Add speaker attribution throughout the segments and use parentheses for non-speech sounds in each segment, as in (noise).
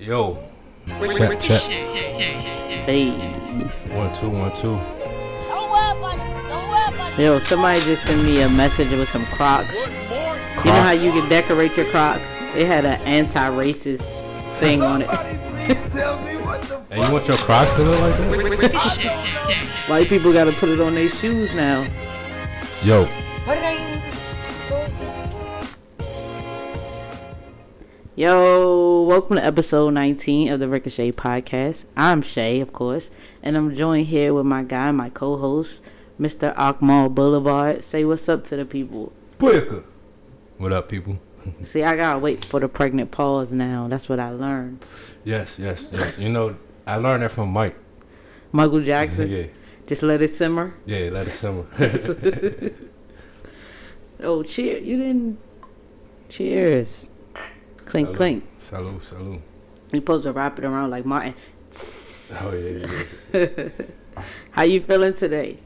Speaker 1: Yo. Check, check.
Speaker 2: Hey.
Speaker 1: One, two, one, two.
Speaker 3: Don't worry about it. Don't worry about it.
Speaker 2: Yo, somebody just sent me a message with some Crocs. You know how you can decorate your Crocs? It had an anti-racist thing on it.
Speaker 1: Hey, you want your Crocs to look like that?
Speaker 2: White people gotta put it on their shoes now.
Speaker 1: Yo.
Speaker 2: Yo, welcome to episode 19 of the Ricochet Podcast. I'm Shay, of course, and I'm joined here with my guy, my co-host, Mr. Akmal Boulevard. Say what's up to the people.
Speaker 1: Puerca. What up, people? (laughs)
Speaker 2: See, I gotta wait for the pregnant pause now. That's what I learned.
Speaker 1: Yes, yes, yes. You know, I learned that from Mike.
Speaker 2: Michael Jackson,
Speaker 1: Yeah,
Speaker 2: just let it simmer.
Speaker 1: yeah, let it simmer. (laughs)
Speaker 2: Oh, cheer! You didn't. Cheers. Clink,
Speaker 1: Salud.
Speaker 2: clink.
Speaker 1: Salute, salute.
Speaker 2: You supposed to wrap it around like Martin.
Speaker 1: Oh, yeah, yeah. (laughs)
Speaker 2: How you feeling today?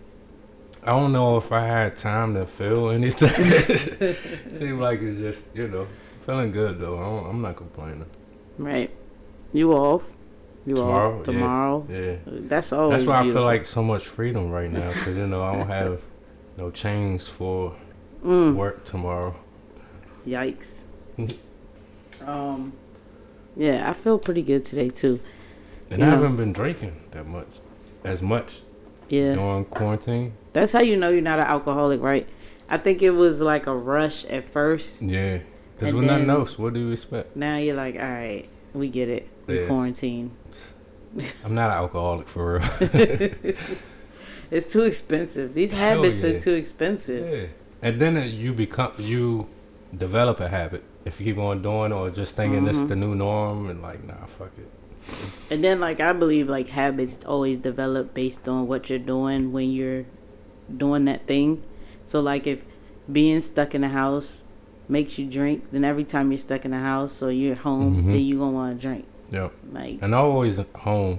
Speaker 1: I don't know if I had time to feel (laughs) anything. (laughs) Seems like it's just, you know, feeling good, though. I I'm not complaining.
Speaker 2: Right. You off? You
Speaker 1: Tomorrow?
Speaker 2: off tomorrow?
Speaker 1: Yeah.
Speaker 2: That's all.
Speaker 1: That's why I feel like so much freedom right now, because, you know, I don't have no chains for
Speaker 2: Mm,
Speaker 1: work tomorrow.
Speaker 2: yikes. Um. Yeah, I feel pretty good today too.
Speaker 1: And
Speaker 2: Yeah.
Speaker 1: I haven't been drinking that much, as much
Speaker 2: Yeah.
Speaker 1: during quarantine.
Speaker 2: That's how you know you're not an alcoholic, right? I think it was like a rush at first.
Speaker 1: Yeah. Because
Speaker 2: And
Speaker 1: with nothing
Speaker 2: then-
Speaker 1: else, what do you expect?
Speaker 2: Now you're like, all right, we get it. We
Speaker 1: Yeah.
Speaker 2: quarantine.
Speaker 1: I'm not an alcoholic for real. (laughs)
Speaker 2: It's too expensive. These
Speaker 1: Hell
Speaker 2: habits
Speaker 1: yeah.
Speaker 2: are too expensive.
Speaker 1: yeah. And then you become, you develop a habit. If you keep on doing it or just thinking this
Speaker 2: Mhm.
Speaker 1: the new norm and like, nah, fuck it.
Speaker 2: And then like I believe like habits always develop based on what you're doing when you're doing that thing. So like if being stuck in the house makes you drink, then every time you're stuck in the house or you're home,
Speaker 1: Mhm.
Speaker 2: then you're gonna want to drink.
Speaker 1: Yep.
Speaker 2: Like
Speaker 1: And I always home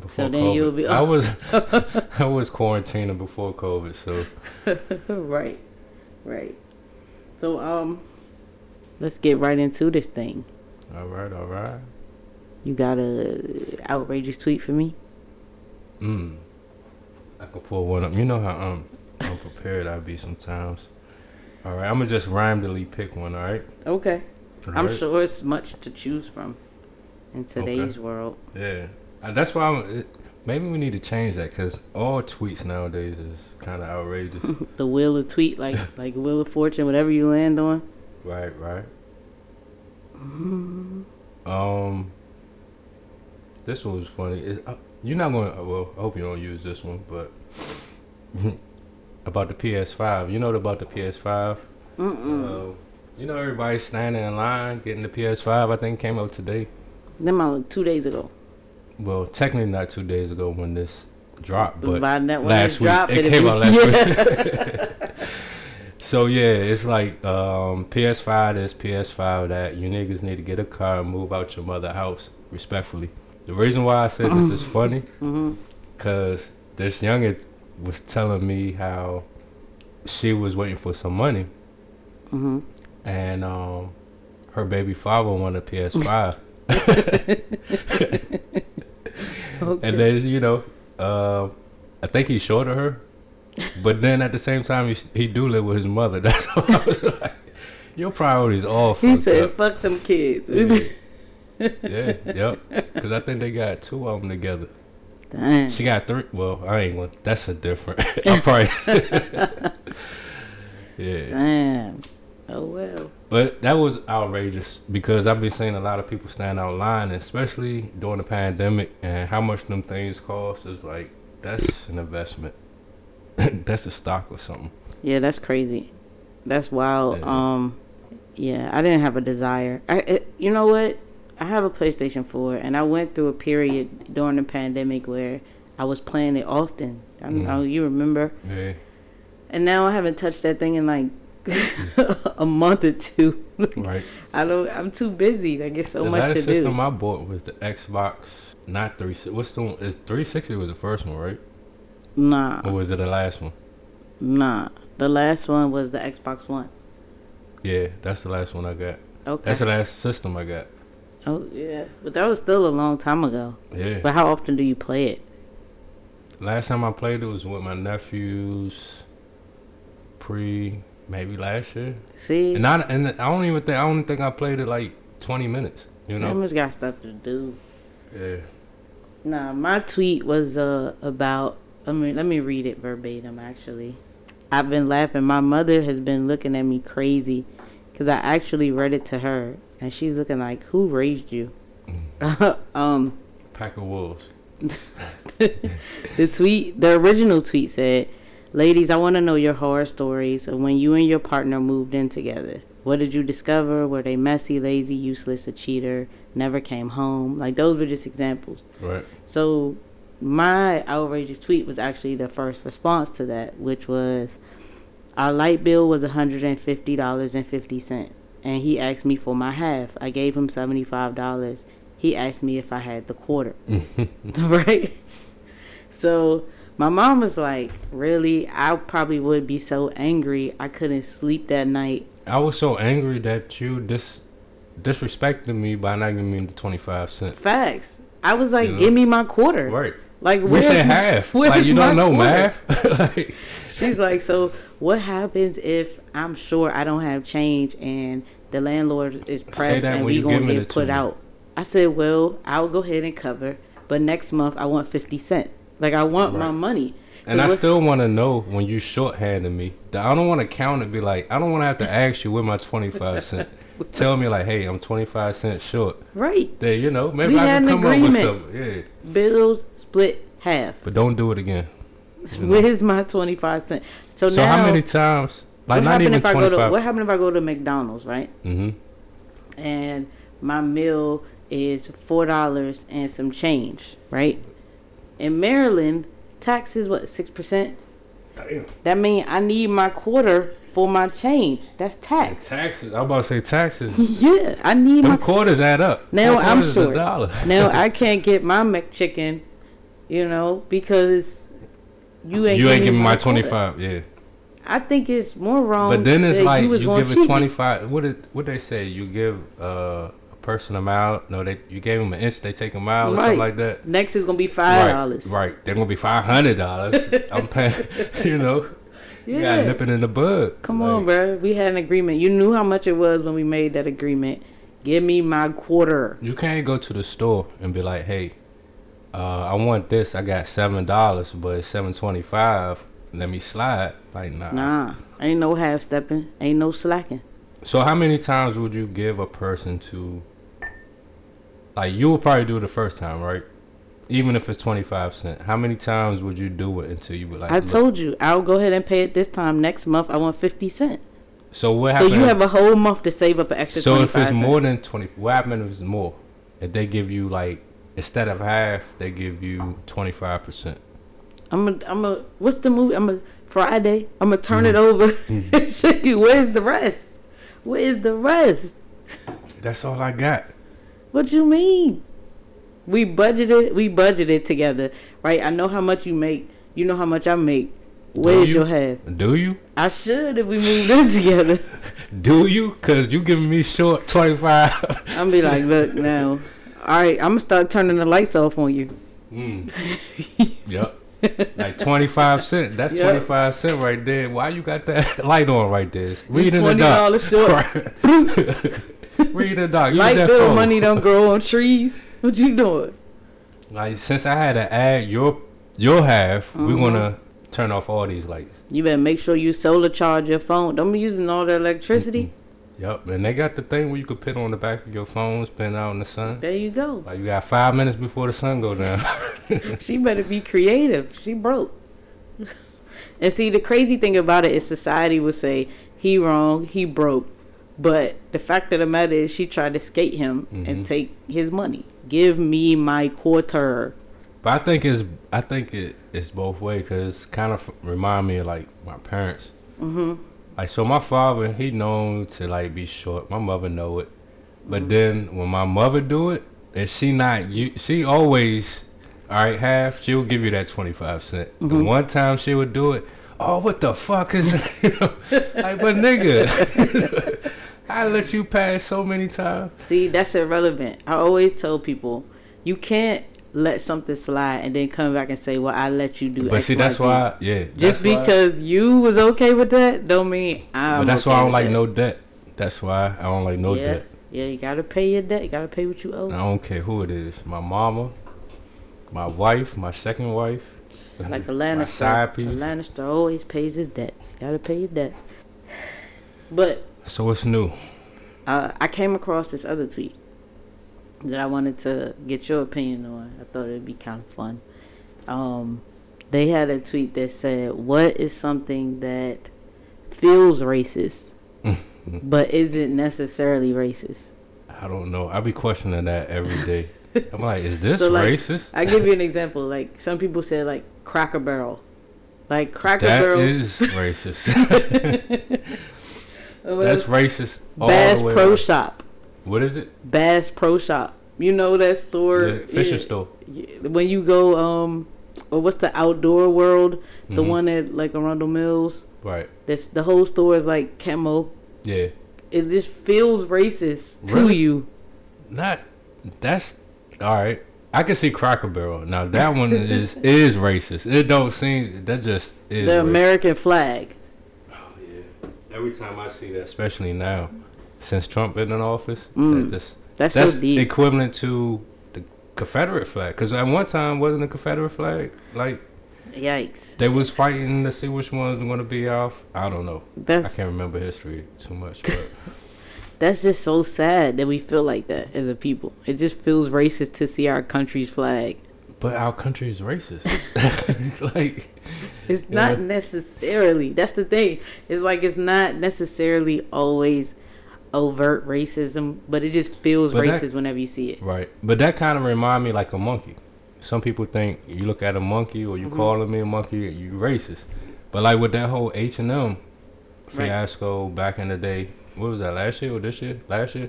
Speaker 1: before
Speaker 2: So then
Speaker 1: COVID.
Speaker 2: you'll be-
Speaker 1: I (laughs) was, (laughs) I was quarantining before COVID, so (laughs)
Speaker 2: right, right. So um, let's get right into this thing.
Speaker 1: all right, all right.
Speaker 2: You got a outrageous tweet for me?
Speaker 1: Mm. I can pull one up. You know how um unprepared I be sometimes. All right, I'm gonna just randomly pick one. All right.
Speaker 2: Okay. I'm sure it's much to choose from in today's world.
Speaker 1: Yeah, Uh, that's why I'm. It, maybe we need to change that because all tweets nowadays is kind of outrageous. (laughs)
Speaker 2: the wheel of tweet, like (laughs) like wheel of fortune, whatever you land on.
Speaker 1: Right, right. Um, this one was funny. It, uh, you're not gonna. Well, I hope you don't use this one, but (laughs) about the PS5. You know about the PS5.
Speaker 2: Mm-mm.
Speaker 1: Uh, you know everybody's standing in line getting the PS5. I think came out today.
Speaker 2: Them out two days ago.
Speaker 1: Well, technically not two days ago when this dropped, but
Speaker 2: By that when
Speaker 1: last week
Speaker 2: dropped,
Speaker 1: it
Speaker 2: it'll
Speaker 1: came out last (laughs)
Speaker 2: yeah.
Speaker 1: week. (laughs) so yeah, it's like um, PS5 this, PS5 that. You niggas need to get a car and move out your mother house respectfully. The reason why I said this is (laughs) funny,
Speaker 2: Mhm.
Speaker 1: cause this youngin was telling me how she was waiting for some money
Speaker 2: Mhm.
Speaker 1: and um, her baby father wanted a PS5. (laughs) (laughs)
Speaker 2: Okay.
Speaker 1: And then you know, uh, I think he showed her, but then at the same time he he do live with his mother. (laughs) That's why I was like, your priorities all
Speaker 2: he said,
Speaker 1: up.
Speaker 2: "Fuck them kids."
Speaker 1: Yeah, (laughs) yeah, yep. Because I think they got two of them together.
Speaker 2: Dang.
Speaker 1: She got three. Well, I ain't going. That's a different. (laughs) I'm probably. yeah,
Speaker 2: Damn. Oh well.
Speaker 1: but that was outrageous because I've been seeing a lot of people stand out line, especially during the pandemic, and how much them things cost is like that's an investment. (laughs) that's a stock or something.
Speaker 2: Yeah, that's crazy. That's wild.
Speaker 1: Yeah.
Speaker 2: Um, yeah, I didn't have a desire. I, it, you know what? I have a PlayStation 4, and I went through a period during the pandemic where I was playing it often. I know, you remember?
Speaker 1: Yeah.
Speaker 2: And now I haven't touched that thing in like (laughs) a month or two. (laughs)
Speaker 1: Right.
Speaker 2: I don't. I'm too busy. I get so
Speaker 1: the
Speaker 2: much
Speaker 1: last
Speaker 2: to
Speaker 1: system
Speaker 2: do.
Speaker 1: I bought was the Xbox, not three. What's the one? Is three sixty was the first one, right?
Speaker 2: Nah,
Speaker 1: Or was it the last one?
Speaker 2: nah. The last one was the Xbox One.
Speaker 1: Yeah, that's the last one I got.
Speaker 2: Okay.
Speaker 1: That's the last system I got.
Speaker 2: Oh yeah, but that was still a long time ago.
Speaker 1: Yeah.
Speaker 2: But how often do you play it?
Speaker 1: Last time I played it was with my nephews. Pre maybe last year,
Speaker 2: See,
Speaker 1: and I and I don't even think I only think I played it like twenty minutes. You know.
Speaker 2: Emma's got stuff to do.
Speaker 1: Yeah.
Speaker 2: Nah, my tweet was uh about. I mean, let me read it verbatim. Actually, I've been laughing. My mother has been looking at me crazy because I actually read it to her, and she's looking like, "Who raised you?" (laughs) um,
Speaker 1: Pack of wolves. (laughs)
Speaker 2: the tweet, the original tweet said, "Ladies, I want to know your horror stories of when you and your partner moved in together. What did you discover? Were they messy, lazy, useless, a cheater, never came home? Like those were just examples."
Speaker 1: Right.
Speaker 2: So my outrageous tweet was actually the first response to that, which was our light bill was $150.50 and he asked me for my half. I gave him $75. He asked me if I had the quarter. (laughs) right? So my mom was like, "Really? I probably would be so angry. I couldn't sleep that night."
Speaker 1: I was so angry that you dis disrespected me by not giving me the twenty five cents.
Speaker 2: Facts. I was like,
Speaker 1: You know?
Speaker 2: "Give me my quarter."
Speaker 1: Right.
Speaker 2: Like
Speaker 1: We said half. Like you don't know
Speaker 2: quarter?
Speaker 1: math. (laughs) like,
Speaker 2: She's like, so what happens if I'm sure I don't have change and the landlord is pressed and we
Speaker 1: you
Speaker 2: gonna get put out? I said, well, I'll go ahead and cover, but next month I want fifty cent. Like I want my money.
Speaker 1: and I still want to know when you shorthanded me. that I don't want to count and be like, I don't want to have to ask you with my twenty five cent. (laughs) Tell me like, hey, I'm twenty five cents short.
Speaker 2: right.
Speaker 1: There, you know, maybe
Speaker 2: We
Speaker 1: I can
Speaker 2: an
Speaker 1: come up with something. Yeah,
Speaker 2: Bills split half.
Speaker 1: but don't do it again.
Speaker 2: Where's my twenty five cent? So,
Speaker 1: So
Speaker 2: now
Speaker 1: how many times? Like
Speaker 2: what
Speaker 1: not even
Speaker 2: if I go to what happened if I go to McDonald's, right?
Speaker 1: Mm-hmm.
Speaker 2: and my meal is four dollars and some change, right? In Maryland, taxes what six percent?
Speaker 1: Damn.
Speaker 2: That means I need my quarter for my change. That's tax.
Speaker 1: Taxes. I was about to say taxes. (laughs)
Speaker 2: yeah, I need
Speaker 1: Them
Speaker 2: my.
Speaker 1: quarters add up.
Speaker 2: Now I'm short. now (laughs) I can't get my McChicken, you know, because you ain't
Speaker 1: you ain't giving my twenty five. Yeah.
Speaker 2: I think it's more wrong.
Speaker 1: But then it's like
Speaker 2: you, was
Speaker 1: you give
Speaker 2: me.
Speaker 1: twenty five. What did what they say? You give uh, a person a mile. No, they you gave them an inch. They take a mile or
Speaker 2: Right.
Speaker 1: something like that.
Speaker 2: Next is gonna be five dollars.
Speaker 1: Right, right. They're gonna be five hundred dollars. (laughs) I'm paying. (laughs) You know, you
Speaker 2: Yeah.
Speaker 1: gotta nip in the bud.
Speaker 2: Come
Speaker 1: Like,
Speaker 2: on, bro. We had an agreement. You knew how much it was when we made that agreement. Give me my quarter.
Speaker 1: You can't go to the store and be like, "Hey, uh, I want this. I got seven dollars, but it's seven twenty five. Let me slide." Like, nah.
Speaker 2: Nah, ain't no half stepping. Ain't no slacking.
Speaker 1: So how many times would you give a person to like you would probably do it the first time, right? Even if it's twenty five cent. How many times would you do it until you would like
Speaker 2: I
Speaker 1: look-
Speaker 2: told you, I'll go ahead and pay it this time. Next month, I want fifty cent.
Speaker 1: So what
Speaker 2: So
Speaker 1: happens
Speaker 2: you have a whole month to save up an extra.
Speaker 1: So if it's
Speaker 2: cent.
Speaker 1: more than twenty what happens if it's more? If they give you like instead of half, they give you twenty five percent.
Speaker 2: I'm a, I'm a. What's the movie? I'm a Friday. I'm gonna turn it
Speaker 1: Mm-hmm.
Speaker 2: over. (laughs) and show where's the rest? Where's the rest?
Speaker 1: That's all I got.
Speaker 2: What you mean? We budgeted. We budgeted together, right? I know how much you make. You know how much I make. Where's
Speaker 1: you?
Speaker 2: your half?
Speaker 1: Do you?
Speaker 2: I should if we moved in (laughs) together.
Speaker 1: Do you? Cause you giving me short twenty five.
Speaker 2: I'm be like, look now. All right, I'm gonna start turning the lights off on you. (laughs)
Speaker 1: Mm. yep. Like twenty five cent. That's
Speaker 2: Yep.
Speaker 1: twenty five cent right there. Why you got that (laughs) light on right there? Read in the
Speaker 2: Twenty
Speaker 1: dark.
Speaker 2: dollars short. (laughs)
Speaker 1: Read in the dark. Use
Speaker 2: Light bill
Speaker 1: phone.
Speaker 2: money don't grow on trees. What you doing?
Speaker 1: Like since I had to add your your half,
Speaker 2: Mm-hmm.
Speaker 1: we're gonna turn off all these lights.
Speaker 2: You better make sure you solar charge your phone. Don't be using all the electricity.
Speaker 1: Yep, and they got the thing where you could put on the back of your phone, spin out in the sun.
Speaker 2: There you go.
Speaker 1: Like you got five minutes before the sun go down. (laughs)
Speaker 2: She better be creative. She broke. (laughs) and see, the crazy thing about it is society would say he wrong, he broke. But the fact of the matter is, she tried to skate him and take his money. Give me my quarter.
Speaker 1: but I think it's I think it it's both ways because kind of remind me of like my parents.
Speaker 2: hmm
Speaker 1: Like so, my father he known to like be short. My mother know it, but
Speaker 2: Mm-hmm.
Speaker 1: then when my mother do it, and she not you, she always all right half. She will give you that twenty five cent. The
Speaker 2: Mm-hmm.
Speaker 1: one time she would do it, oh what the fuck is you (laughs) know, like but nigga, (laughs) I let you pass so many times.
Speaker 2: See, that's irrelevant. I always tell people, you can't let something slide and then come back and say, "Well, I let you do."
Speaker 1: But
Speaker 2: X,
Speaker 1: see, that's
Speaker 2: Z."
Speaker 1: why, yeah.
Speaker 2: Just
Speaker 1: why-
Speaker 2: because you was okay with that, don't mean I'm.
Speaker 1: but that's
Speaker 2: okay
Speaker 1: why I don't like
Speaker 2: that.
Speaker 1: no debt. That's why I don't like no
Speaker 2: yeah,
Speaker 1: debt.
Speaker 2: yeah, you gotta pay your debt. You gotta pay what you owe.
Speaker 1: I don't care who it is. My mama, my wife, my second wife,
Speaker 2: Like a Lannister. A. Lannister always pays his debts. You gotta pay your debts. But
Speaker 1: So what's new?
Speaker 2: uh, I came across this other tweet that I wanted to get your opinion on. I thought it'd be kind of fun. Um, they had a tweet that said, "What is something that feels racist, (laughs) but isn't necessarily racist?"
Speaker 1: I don't know. I be questioning that every day. (laughs) I'm like, is this
Speaker 2: So, like,
Speaker 1: racist?
Speaker 2: I give you an example. Like some people say, like Cracker Barrel, like Cracker
Speaker 1: That
Speaker 2: Barrel.
Speaker 1: is racist. (laughs) That's racist. All
Speaker 2: Bass
Speaker 1: the way
Speaker 2: Pro
Speaker 1: around.
Speaker 2: Shop.
Speaker 1: What is it?
Speaker 2: Bass Pro Shop. You know that store?
Speaker 1: The Fisher
Speaker 2: Yeah.
Speaker 1: store.
Speaker 2: Yeah, when you go um or what's the outdoor world the
Speaker 1: Mhm.
Speaker 2: one at like Arundel Mills
Speaker 1: Right.
Speaker 2: that's the whole store is like camo
Speaker 1: Yeah.
Speaker 2: it just feels racist to you
Speaker 1: Not. That's all right. I can see Cracker Barrel. Now that one is (laughs) is racist. It don't seem that just is.
Speaker 2: the
Speaker 1: racist.
Speaker 2: American flag
Speaker 1: Oh, yeah. Every time I see that, especially now, since Trump been in office,
Speaker 2: Mm.
Speaker 1: that
Speaker 2: that's,
Speaker 1: that's
Speaker 2: so deep
Speaker 1: equivalent to the Confederate flag. Because at one time, wasn't the Confederate flag like
Speaker 2: yikes
Speaker 1: they was fighting to see which one's going to be off? I don't know. I can't remember history too much, (laughs) but
Speaker 2: that's just so sad that we feel like that as a people it just feels racist to see our country's flag
Speaker 1: but our country is racist. (laughs) (laughs) like
Speaker 2: It's not necessarily. That's the thing. It's like it's not necessarily always overt racism, but it just feels
Speaker 1: But that-
Speaker 2: racist whenever you see it.
Speaker 1: Right. But that kind of remind me like a monkey. Some people think you look at a monkey or you
Speaker 2: Mhm.
Speaker 1: calling me a monkey, you racist. But like with that whole H and M
Speaker 2: Right.
Speaker 1: fiasco back in the day, what was that last year or this year? Last year.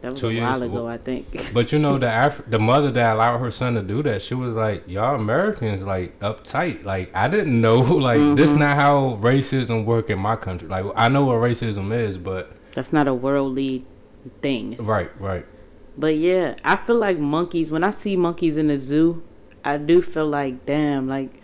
Speaker 2: That was
Speaker 1: Two
Speaker 2: a
Speaker 1: years
Speaker 2: while
Speaker 1: ago.
Speaker 2: ago, I think. (laughs)
Speaker 1: But you know the Af- the mother that allowed her son to do that, she was like, "Y'all Americans like uptight. Like I didn't know (laughs) like this
Speaker 2: Mhm.
Speaker 1: not how racism work in my country. Like I know what racism is, but
Speaker 2: That's not a worldly thing.
Speaker 1: right, right.
Speaker 2: But yeah, I feel like monkeys. When I see monkeys in the zoo, I do feel like, damn, like.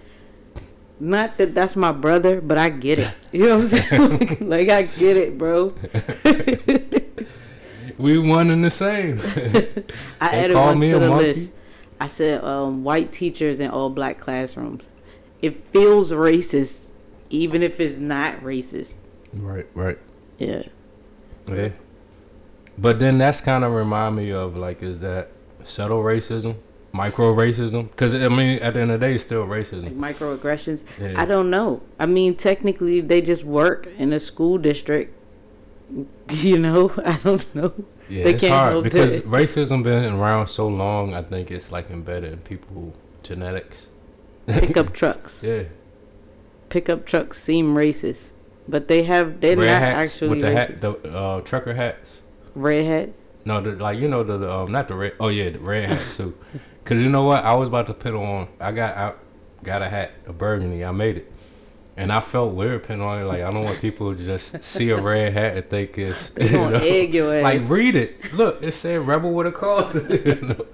Speaker 2: Not that that's my brother, but I get it. You know what I'm saying? (laughs) like I get it, bro. (laughs)
Speaker 1: We one and the same. (laughs)
Speaker 2: I
Speaker 1: They
Speaker 2: added one
Speaker 1: me
Speaker 2: to
Speaker 1: a
Speaker 2: the
Speaker 1: monkey?
Speaker 2: list. I said um, white teachers in all black classrooms. It feels racist, even if it's not racist.
Speaker 1: right, right.
Speaker 2: Yeah.
Speaker 1: Yeah. But then that's kind of remind me of like, is that subtle racism, micro racism? Because I mean, at the end of the day, it's still
Speaker 2: Like
Speaker 1: racism.
Speaker 2: microaggressions.
Speaker 1: Yeah.
Speaker 2: I don't know. I mean, technically, they just work in a school district. (laughs) You know, (laughs) I don't know.
Speaker 1: Yeah,
Speaker 2: they
Speaker 1: it's
Speaker 2: can't
Speaker 1: hard because racism been around so long. I think it's like embedded in people genetics.
Speaker 2: Pickup (laughs) trucks.
Speaker 1: Yeah,
Speaker 2: Pickup trucks seem racist, but they have they're
Speaker 1: red
Speaker 2: not
Speaker 1: hats
Speaker 2: actually
Speaker 1: with the hat, the uh, trucker hats.
Speaker 2: Red hats.
Speaker 1: No, the, like you know the, the um not the red. Oh yeah, the red hats too. (laughs) Cause you know what? I was about to put on. I got I got a hat, a burgundy. I made it, and I felt weird putting on it. Like I don't want people to just (laughs) see a red hat and think it's (laughs) you
Speaker 2: gonna
Speaker 1: know,
Speaker 2: egg your ass.
Speaker 1: like read it. Look, it said rebel with a cause. you know?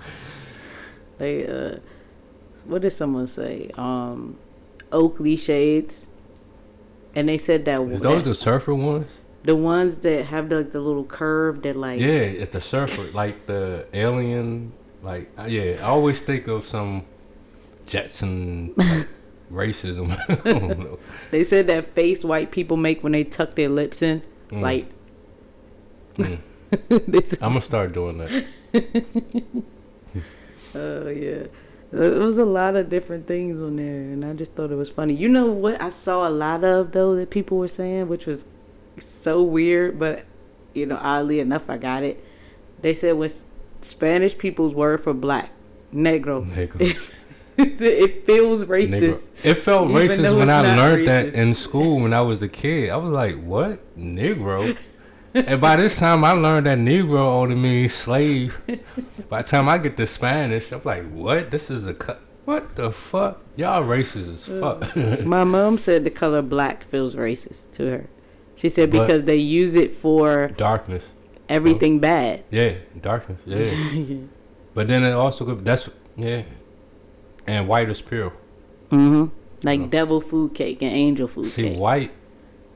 Speaker 2: They uh what did someone say? Um Oakley shades. And they said that,
Speaker 1: Is those
Speaker 2: that-
Speaker 1: the surfer ones?
Speaker 2: the ones that have the, the little curve that like
Speaker 1: Yeah, it's the surfer, like the alien. Like uh, yeah, I always think of some Jetson like, (laughs) racism. (laughs) I don't know.
Speaker 2: they said that face white people make when they tuck their lips in.
Speaker 1: Mm.
Speaker 2: Like
Speaker 1: Mm. (laughs) I'm gonna start doing that.
Speaker 2: oh yeah. It was a lot of different things on there and I just thought it was funny. You know what I saw a lot of though that people were saying, which was so weird, but you know, oddly enough I got it. They said was Spanish people's word for black. Negro.
Speaker 1: Negro. (laughs)
Speaker 2: it feels
Speaker 1: Negro.
Speaker 2: racist.
Speaker 1: It felt
Speaker 2: Even
Speaker 1: racist when I learned that in school when I was a kid. I was like, "What, Negro?" (laughs) and by this time, I learned that Negro only means slave. by the time I get to Spanish, I'm like, "What? This is a cut." What the fuck? Y'all racist as fuck. (laughs)
Speaker 2: My mom said the color black feels racist to her. She said
Speaker 1: But-
Speaker 2: because they use it for
Speaker 1: Darkness.
Speaker 2: everything bad.
Speaker 1: Yeah, darkness. Yeah. (laughs) but then it also could. That's yeah. And white is pure.
Speaker 2: hmm Like
Speaker 1: Oh.
Speaker 2: devil food cake and angel food
Speaker 1: See,
Speaker 2: cake.
Speaker 1: See, white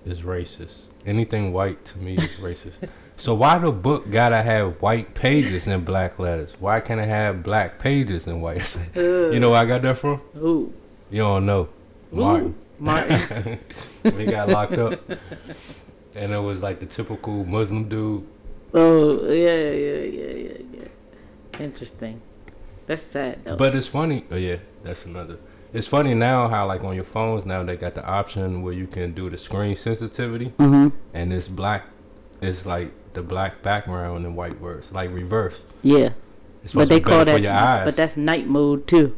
Speaker 1: is racist. Anything white to me is racist. So why the book gotta have white pages and black letters? Why can't it have black pages and white? you know where I got that from?
Speaker 2: Who?
Speaker 1: You don't know. Martin.
Speaker 2: Martin. (laughs)
Speaker 1: when he got locked up. And it was like the typical Muslim dude.
Speaker 2: oh yeah, yeah, yeah, yeah, yeah. Interesting. That's sad though.
Speaker 1: But it's funny. Oh yeah, that's another. It's funny now how like on your phones now they got the option where you can do the screen sensitivity
Speaker 2: hmm
Speaker 1: and it's black. It's like the black background and white words, like reverse.
Speaker 2: Yeah.
Speaker 1: It's
Speaker 2: But they call that
Speaker 1: for your eyes.
Speaker 2: but that's night mode too.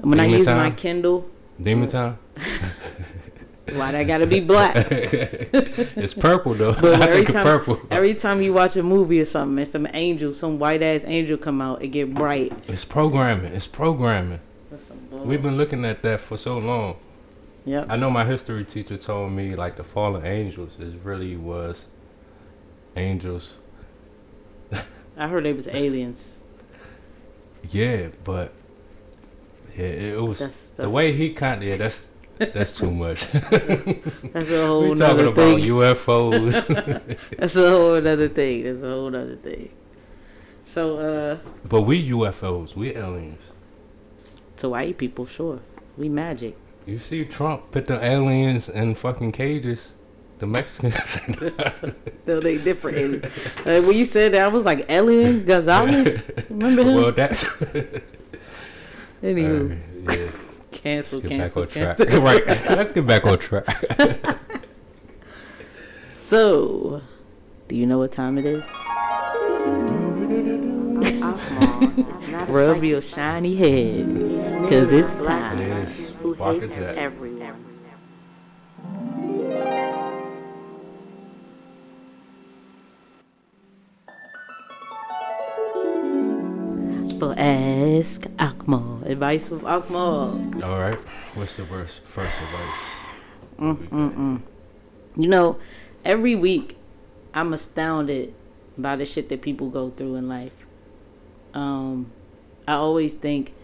Speaker 2: When I
Speaker 1: Demon
Speaker 2: use my
Speaker 1: time?
Speaker 2: Kindle,
Speaker 1: demon time. (laughs)
Speaker 2: why that gotta be black? (laughs)
Speaker 1: it's purple though.
Speaker 2: But (laughs)
Speaker 1: I
Speaker 2: every
Speaker 1: think
Speaker 2: time,
Speaker 1: purple.
Speaker 2: every time you watch a movie or something, and some angel, some white ass angel come out, it get bright.
Speaker 1: It's programming. It's programming.
Speaker 2: That's some bull.
Speaker 1: We've been looking at that for so long.
Speaker 2: Yep.
Speaker 1: I know my history teacher told me like the fallen angels is really was angels.
Speaker 2: I heard it was aliens.
Speaker 1: Yeah, but yeah, it was
Speaker 2: That's,
Speaker 1: the way he kind. of Yeah, that's that's too much. (laughs)
Speaker 2: That's a whole
Speaker 1: we talking about
Speaker 2: thing.
Speaker 1: UFOs, (laughs)
Speaker 2: That's a whole other thing. That's a whole other thing. So, uh,
Speaker 1: but we UFOs, we aliens.
Speaker 2: To white people, sure, we magic.
Speaker 1: You see, Trump put the aliens in fucking cages. The Mexicans. (laughs) (laughs)
Speaker 2: Though they different. aliens. uh, when you said that, I was like, Alien Gonzalez. Remember him?
Speaker 1: well, that's. (laughs)
Speaker 2: Anywho,
Speaker 1: Uh, yeah.
Speaker 2: cancel, cancel,
Speaker 1: back on track.
Speaker 2: cancel.
Speaker 1: right. Let's get back on track.
Speaker 2: So, do you know what time it is? Rub your shiny head, cause it's time.
Speaker 1: is. Walk is that.
Speaker 2: Everyone. For Ask Akmal. Advice with Akmal.
Speaker 1: All right. What's the first first advice?
Speaker 2: Mm-mm-mm. You know, every week I'm astounded by the shit that people go through in life. Um, I always think,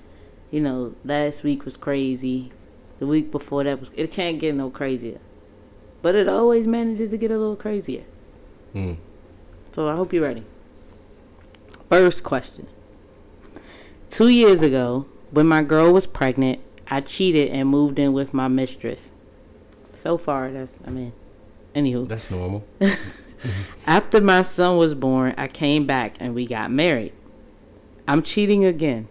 Speaker 2: you know, last week was crazy. The week before that was. It can't get no crazier, but it always manages to get a little crazier.
Speaker 1: Hmm.
Speaker 2: So I hope you're ready. First question. Two years ago, when my girl was pregnant, I cheated and moved in with my mistress. So far, that's, I mean, anywho.
Speaker 1: That's normal. (laughs)
Speaker 2: After my son was born, I came back and we got married. I'm cheating again.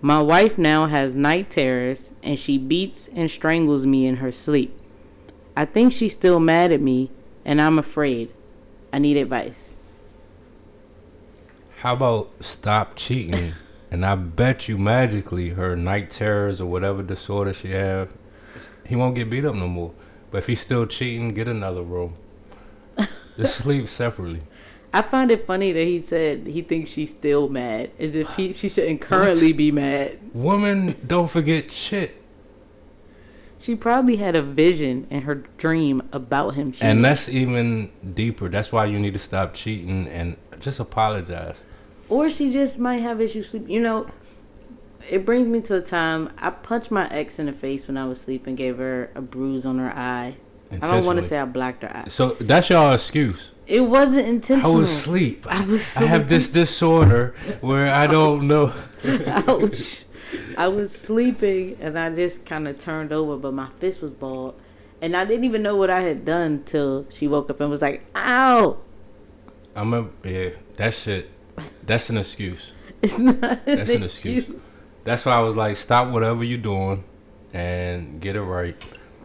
Speaker 2: My wife now has night terrors and she beats and strangles me in her sleep. I think she's still mad at me and I'm afraid. I need advice.
Speaker 1: How about stop cheating? (laughs) and I bet you magically her night terrors or whatever disorder she have, he won't get beat up no more. But if he's still cheating, get another room. (laughs) Just sleep separately.
Speaker 2: I find it funny that he said he thinks she's still mad, as if he she shouldn't currently be mad.
Speaker 1: Women don't forget shit.
Speaker 2: She probably had a vision in her dream about him cheating.
Speaker 1: And that's even deeper. That's why you need to stop cheating and just apologize.
Speaker 2: or she just might have issues sleep. You know, it brings me to a time I punched my ex in the face when I was sleeping, gave her a bruise on her eye. I don't want to say I blacked her eye.
Speaker 1: So that's y'all excuse.
Speaker 2: It wasn't intentional.
Speaker 1: I was asleep.
Speaker 2: I was
Speaker 1: I have this disorder where I don't know.
Speaker 2: Ouch. I was sleeping and I just kind of turned over, but my fist was balled, And I didn't even know what I had done till she woke up and was like, ow.
Speaker 1: I'm a yeah. That shit. That's an excuse.
Speaker 2: It's not an,
Speaker 1: That's an
Speaker 2: excuse.
Speaker 1: excuse. That's why I was like, stop whatever you're doing and get it right.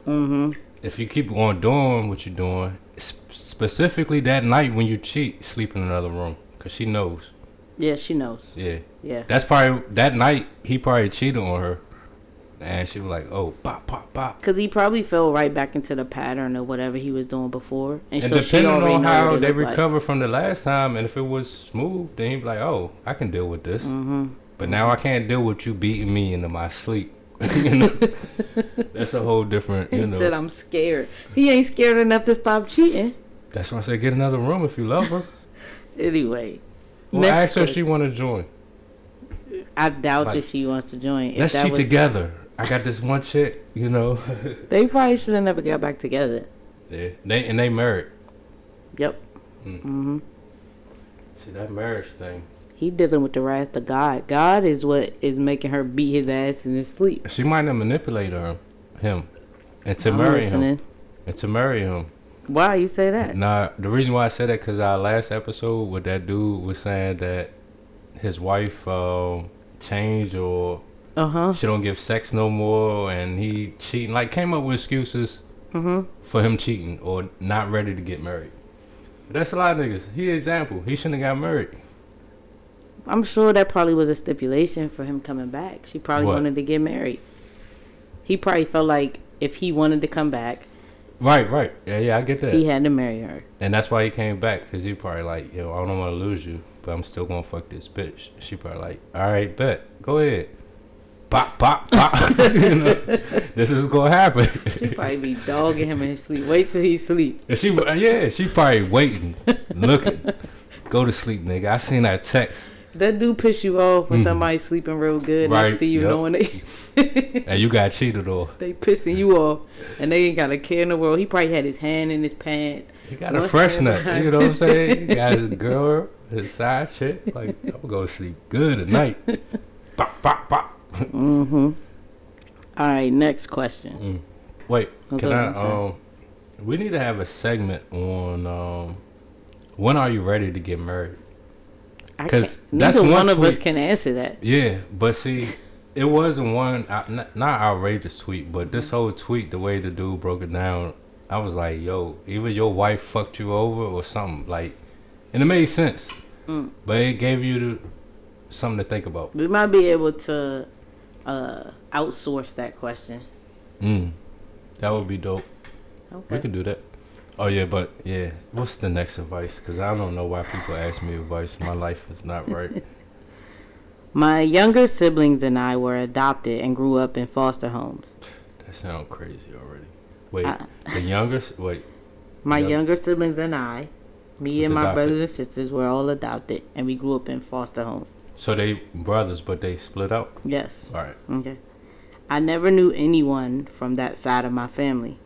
Speaker 2: Mm-hmm.
Speaker 1: If you keep on doing what you're doing, s- specifically that night when you cheat, sleep in another room, cause she knows.
Speaker 2: Yeah, she knows.
Speaker 1: Yeah,
Speaker 2: Yeah.
Speaker 1: that's probably that night he probably cheated on her, and she was like, oh, pop, pop, pop.
Speaker 2: Because he probably fell right back into the pattern of whatever he was doing before. And,
Speaker 1: And
Speaker 2: so she
Speaker 1: depending on
Speaker 2: know
Speaker 1: how they
Speaker 2: looked like.
Speaker 1: recover from the last time, and if it was smooth, then he'd be like, "Oh, I can deal with this."
Speaker 2: Mm-hmm.
Speaker 1: But now I can't deal with you beating me into my sleep. (laughs) you know, (laughs) that's a whole different.
Speaker 2: He
Speaker 1: You know,
Speaker 2: said, "I'm scared." He ain't scared enough to stop cheating.
Speaker 1: that's why I said get another room if you love her. (laughs)
Speaker 2: Anyway,
Speaker 1: Well,
Speaker 2: next
Speaker 1: ask her if she want to join.
Speaker 2: I doubt
Speaker 1: Like,
Speaker 2: that she wants to join. If
Speaker 1: Let's
Speaker 2: that
Speaker 1: cheat together. I got this one chick. You know.
Speaker 2: They probably should have never got back together.
Speaker 1: yeah. They and they married.
Speaker 2: Yep.
Speaker 1: Mm.
Speaker 2: hmm
Speaker 1: See that marriage thing.
Speaker 2: He dealing with the wrath of God. God is what is making her beat his ass in his sleep.
Speaker 1: She might have manipulated her, him, and to
Speaker 2: I'm
Speaker 1: marry
Speaker 2: listening.
Speaker 1: him, and to marry him.
Speaker 2: Why you say that?
Speaker 1: Nah, the reason why I said that because our last episode, with that dude was saying that his wife um, changed or
Speaker 2: Uh huh.
Speaker 1: she don't give sex no more, and he cheating. Like came up with excuses
Speaker 2: Mhm.
Speaker 1: for him cheating or not ready to get married. But that's a lot of niggas. He example. He shouldn't have got married.
Speaker 2: I'm sure that probably was a stipulation for him coming back. She probably
Speaker 1: What?
Speaker 2: wanted to get married. He probably felt like if he wanted to come back,
Speaker 1: Right, right. Yeah, yeah, I get that.
Speaker 2: he had to marry her.
Speaker 1: And that's why he came back because he probably like, yo, I don't want to lose you, but I'm still gonna fuck this bitch. She probably like, all right, bet, go ahead, pop, pop, pop. (laughs) you know, this is gonna happen.
Speaker 2: She probably be dogging him in his sleep. Wait till he sleep.
Speaker 1: And she, yeah, she probably waiting, looking. Go to sleep, nigga. I seen that text,
Speaker 2: That do piss you off when
Speaker 1: Mhm.
Speaker 2: somebody's sleeping real good
Speaker 1: Right,
Speaker 2: next to you,
Speaker 1: yep.
Speaker 2: knowing they (laughs)
Speaker 1: and you got cheated on.
Speaker 2: they pissing you off, and they ain't got a care in the world. He probably had his hand in his pants.
Speaker 1: He got a fresh nut. You know what I'm saying? (laughs) He got his girl, his side chick. Like, I'm gonna go sleep good at night. Pop, pop, pop.
Speaker 2: Mm-hmm. All right, next question.
Speaker 1: Mm. Wait,
Speaker 2: Oh,
Speaker 1: can I? Um, we need to have a segment on um, when are you ready to get married?
Speaker 2: I
Speaker 1: 'Cause
Speaker 2: can't-
Speaker 1: that's
Speaker 2: neither
Speaker 1: one
Speaker 2: one of us can answer that.
Speaker 1: Yeah, but see, it wasn't one uh, not, not outrageous tweet, but this whole tweet, the way the dude broke it down, I was like, yo, either your wife fucked you over or something like, and it made sense,
Speaker 2: Mm.
Speaker 1: but it gave you the, something to think about.
Speaker 2: We might be able to uh, outsource that question.
Speaker 1: Mm, that would be dope.
Speaker 2: Okay.
Speaker 1: We can do that. Oh yeah, but yeah, what's the next advice? Because I don't know why people ask me advice. My life is not right. (laughs)
Speaker 2: My younger siblings and I were adopted and grew up in foster homes.
Speaker 1: that sounds crazy already. Wait,
Speaker 2: Uh,
Speaker 1: the youngest. Wait,
Speaker 2: My
Speaker 1: Yep.
Speaker 2: younger siblings and I, me and my
Speaker 1: adopted.
Speaker 2: brothers and sisters, were all adopted, and we grew up in foster homes.
Speaker 1: so they brothers, but they split out.
Speaker 2: Yes.
Speaker 1: All right.
Speaker 2: Okay. I never knew anyone from that side of my family.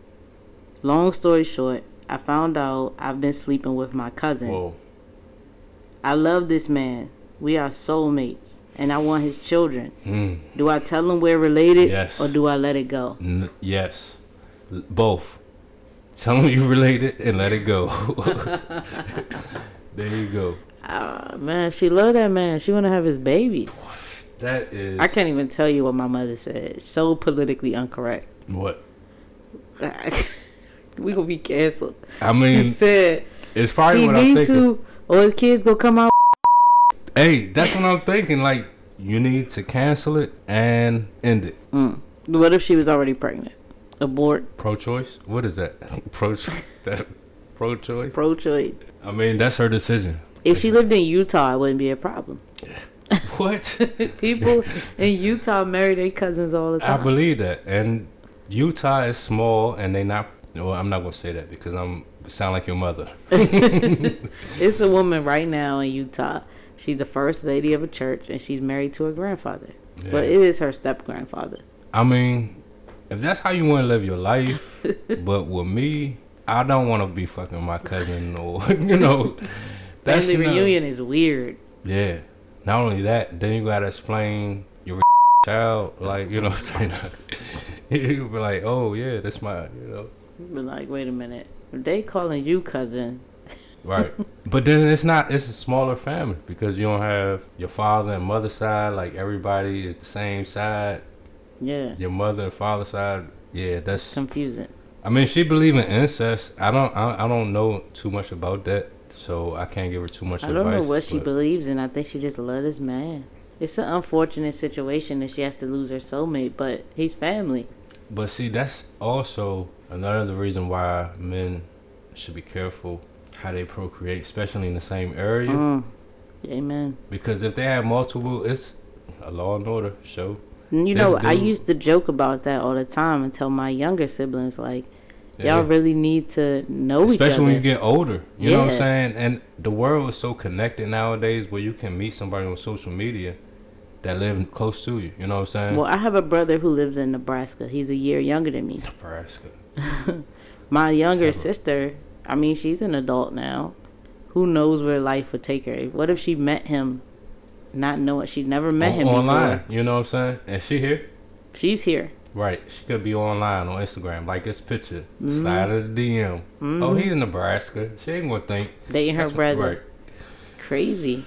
Speaker 2: Long story short, I found out I've been sleeping with my cousin.
Speaker 1: Whoa.
Speaker 2: I love this man. We are soulmates, and I want his children.
Speaker 1: Mm,
Speaker 2: Do I tell him we're related,
Speaker 1: Yes.
Speaker 2: or do I let it go?
Speaker 1: n- yes, L- both. Tell him you're related and let it go. (laughs) there you go.
Speaker 2: Ah, man, she love that man. She want to have his babies.
Speaker 1: That is.
Speaker 2: I can't even tell you what my mother said. So politically incorrect.
Speaker 1: What? (laughs)
Speaker 2: we gonna be canceled.
Speaker 1: I mean,
Speaker 2: she said
Speaker 1: it's probably
Speaker 2: he
Speaker 1: what I'm
Speaker 2: need
Speaker 1: thinking.
Speaker 2: to, or his kids gonna come out.
Speaker 1: Hey, that's what I'm thinking. Like, you need to cancel it and end it.
Speaker 2: Mm. What if she was already pregnant? Abort,
Speaker 1: Pro-choice? What is that? (laughs) Pro that pro-choice?
Speaker 2: pro-choice.
Speaker 1: I mean, that's her decision.
Speaker 2: If she lived in Utah, it wouldn't be a problem.
Speaker 1: What? (laughs)
Speaker 2: People in Utah marry their cousins all the time.
Speaker 1: I believe that. And Utah is small, and they not. Well, I'm not gonna say that because I'm sound like your mother. (laughs)
Speaker 2: It's a woman right now in Utah. She's the first lady of a church, and she's married to her grandfather.
Speaker 1: Yeah.
Speaker 2: But it is her step grandfather.
Speaker 1: I mean, if that's how you want to live your life, (laughs) but with me, I don't want to be fucking my cousin or (laughs) you know. That's
Speaker 2: Family reunion is weird.
Speaker 1: Yeah. Not only that, then you gotta explain your child, like you know, what I'm saying. you be like, oh yeah, that's my, you know,
Speaker 2: But like, wait a minute. If they calling you cousin, (laughs)
Speaker 1: right. but then it's not. It's a smaller family because you don't have your father and mother side. Like everybody is the same side.
Speaker 2: yeah,
Speaker 1: Your mother and father side. Yeah, that's.
Speaker 2: confusing.
Speaker 1: I mean, she believe in incest. I don't. I, I don't know too much about that, so I can't give her too much
Speaker 2: I
Speaker 1: advice.
Speaker 2: don't know what she believes in. I think she just love this man. It's an unfortunate situation that she has to lose her soulmate, but he's family.
Speaker 1: But see, that's also another reason why men should be careful how they procreate, especially in the same area.
Speaker 2: Mm. Amen.
Speaker 1: Because if they have multiple, it's a law and order show.
Speaker 2: You
Speaker 1: This
Speaker 2: know, I
Speaker 1: dude-
Speaker 2: used to joke about that all the time and tell my younger siblings like,
Speaker 1: Yeah.
Speaker 2: y'all really need to know each
Speaker 1: Especially
Speaker 2: other.
Speaker 1: when you get older. You know what I'm saying? And the world is so connected nowadays where you can meet somebody on social media that live close to you. You know what I'm saying?
Speaker 2: well, I have a brother who lives in Nebraska. He's a year younger than me.
Speaker 1: Nebraska. (laughs)
Speaker 2: My younger sister, I mean, she's an adult now. Who knows where life would take her? What if she met him, not knowing she'd never met
Speaker 1: On-
Speaker 2: him
Speaker 1: online.
Speaker 2: before?
Speaker 1: You know what I'm saying? And she here?
Speaker 2: She's here.
Speaker 1: Right. She could be online on Instagram. Like this picture.
Speaker 2: Mhm.
Speaker 1: Slide of the DM. Oh,
Speaker 2: Mhm.
Speaker 1: he's in Nebraska. She ain't gonna think.
Speaker 2: Dating her brother.
Speaker 1: Right.
Speaker 2: Crazy.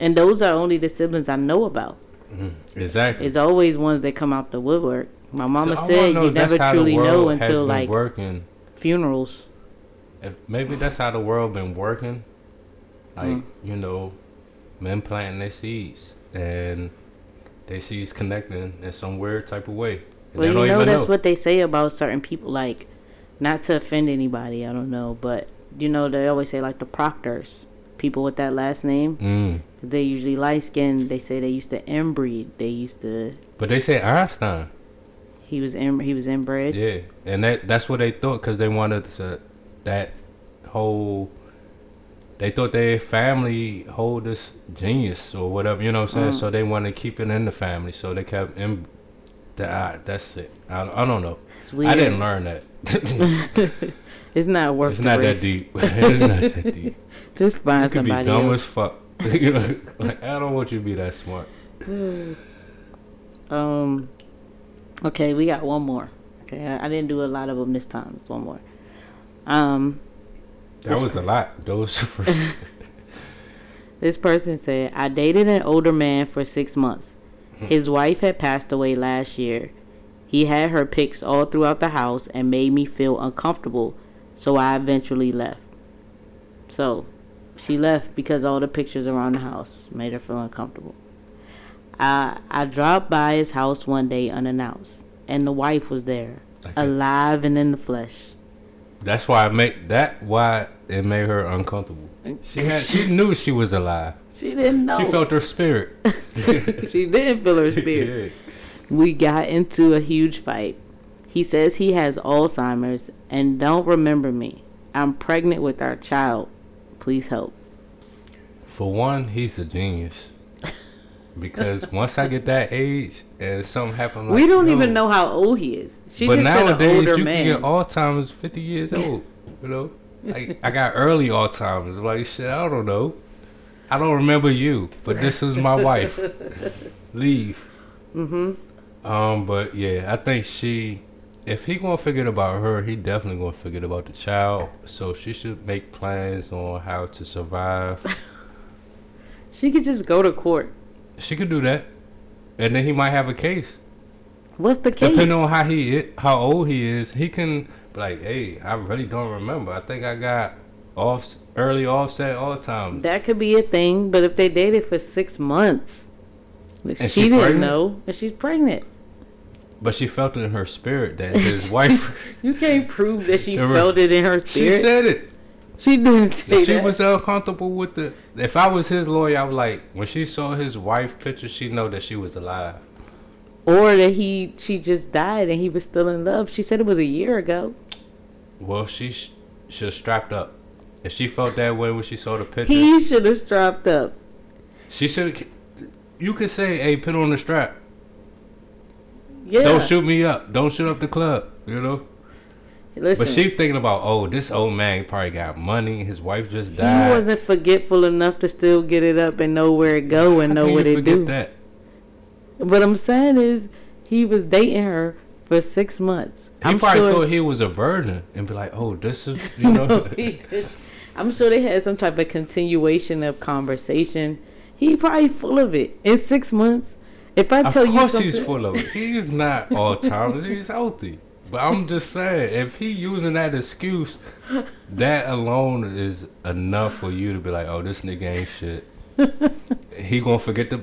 Speaker 2: And those are only the siblings I know about.
Speaker 1: Mhm. Exactly.
Speaker 2: It's always ones that come out the woodwork. My mama
Speaker 1: So
Speaker 2: said you never truly know until like
Speaker 1: working.
Speaker 2: funerals.
Speaker 1: If maybe that's how the world been working. Like
Speaker 2: Mm.
Speaker 1: you know, men planting their seeds and they seeds connecting in some weird type of way.
Speaker 2: Well, you know that's
Speaker 1: know.
Speaker 2: what they say about certain people. Like, not to offend anybody, I don't know, but you know they always say like the proctors, people with that last name.
Speaker 1: Mm.
Speaker 2: They usually light skinned. They say they used to inbreed. They used to.
Speaker 1: But they say Einstein.
Speaker 2: He was in. He was inbred.
Speaker 1: Yeah, and that that's what they thought because they wanted to, that whole. They thought their family hold this genius or whatever, you know what I'm saying.
Speaker 2: Mm.
Speaker 1: So they wanted to keep it in the family, so they kept in. That that's it. I, I don't know. I didn't learn that. (laughs)
Speaker 2: It's not worth.
Speaker 1: It. (laughs)
Speaker 2: It's
Speaker 1: not that deep. it's not that deep.
Speaker 2: Just find somebody.
Speaker 1: You could be dumb
Speaker 2: else.
Speaker 1: as fuck. (laughs) you know, like I don't want you to be that smart. (sighs)
Speaker 2: Um. Okay, we got one more. Okay, I, I didn't do a lot of them this time. One more. Um.
Speaker 1: That was a lot. Those (laughs) first. (laughs)
Speaker 2: This person said, I dated an older man for six months.
Speaker 1: Hmm.
Speaker 2: His wife had passed away last year. He had her pics all throughout the house and made me feel uncomfortable, so I eventually left. So, she left because all the pictures around the house made her feel uncomfortable. I, I dropped by his house one day unannounced, and the wife was there,
Speaker 1: Okay.
Speaker 2: alive and in the flesh.
Speaker 1: That's why it make that why it made her uncomfortable. She had she knew she was alive.
Speaker 2: She didn't know.
Speaker 1: She felt her spirit. (laughs)
Speaker 2: she didn't feel her (laughs) spirit. We got into a huge fight. He says he has Alzheimer's and don't remember me. I'm pregnant with our child. Please help.
Speaker 1: For one, he's a genius. Because once I get that age and something happen like
Speaker 2: we don't even know how old he is. She
Speaker 1: but
Speaker 2: just said an
Speaker 1: nowadays
Speaker 2: older
Speaker 1: you
Speaker 2: man.
Speaker 1: can get Alzheimer's fifty years old. You know? Like I got early Alzheimer's. Like shit, I don't know. I don't remember you, but this is my wife. Leave.
Speaker 2: mm-hmm.
Speaker 1: Um, but yeah, I think she, if he gonna forget about her, he definitely gonna forget about the child. So she should make plans on how to survive. (laughs)
Speaker 2: She could just go to court.
Speaker 1: She could do that, and then he might have a case.
Speaker 2: What's the case?
Speaker 1: Depending on how he, how old he is, he can be like, "Hey, I really don't remember. I think I got off early offset all the time."
Speaker 2: that could be a thing, but if they dated for six months, she,
Speaker 1: she
Speaker 2: didn't
Speaker 1: pregnant?
Speaker 2: know, and she's pregnant.
Speaker 1: But she felt it in her spirit that his (laughs) wife. (laughs)
Speaker 2: You can't prove that she felt it in her spirit.
Speaker 1: she said it.
Speaker 2: She didn't say
Speaker 1: If she
Speaker 2: that.
Speaker 1: was uncomfortable with the. If I was his lawyer, I was like, when she saw his wife picture, she know that she was alive.
Speaker 2: or that he she just died and he was still in love. She said it was a year ago.
Speaker 1: Well, she sh- should have strapped up. If she felt that way when she saw the picture,
Speaker 2: He should have strapped up.
Speaker 1: she should. You could say, "Hey, put on the strap.
Speaker 2: Yeah.
Speaker 1: Don't shoot me up. Don't shoot up the club." You know.
Speaker 2: Listen,
Speaker 1: But she thinking about, oh, this old man probably got money. His wife just died.
Speaker 2: he wasn't forgetful enough to still get it up and know where it go and
Speaker 1: How
Speaker 2: know what
Speaker 1: you
Speaker 2: it
Speaker 1: forget
Speaker 2: do.
Speaker 1: That?
Speaker 2: What I'm saying is, he was dating her for six months.
Speaker 1: He probably thought he was a virgin and be like, oh, this is you (laughs) know.
Speaker 2: I'm sure they had some type of continuation of conversation. He probably full of it in six months. If I tell you of
Speaker 1: course
Speaker 2: something,
Speaker 1: he's full of it. He's not all time. He's healthy. But I'm just saying, if he using that excuse, that alone is enough for you to be like, oh, this nigga ain't shit. he gonna forget the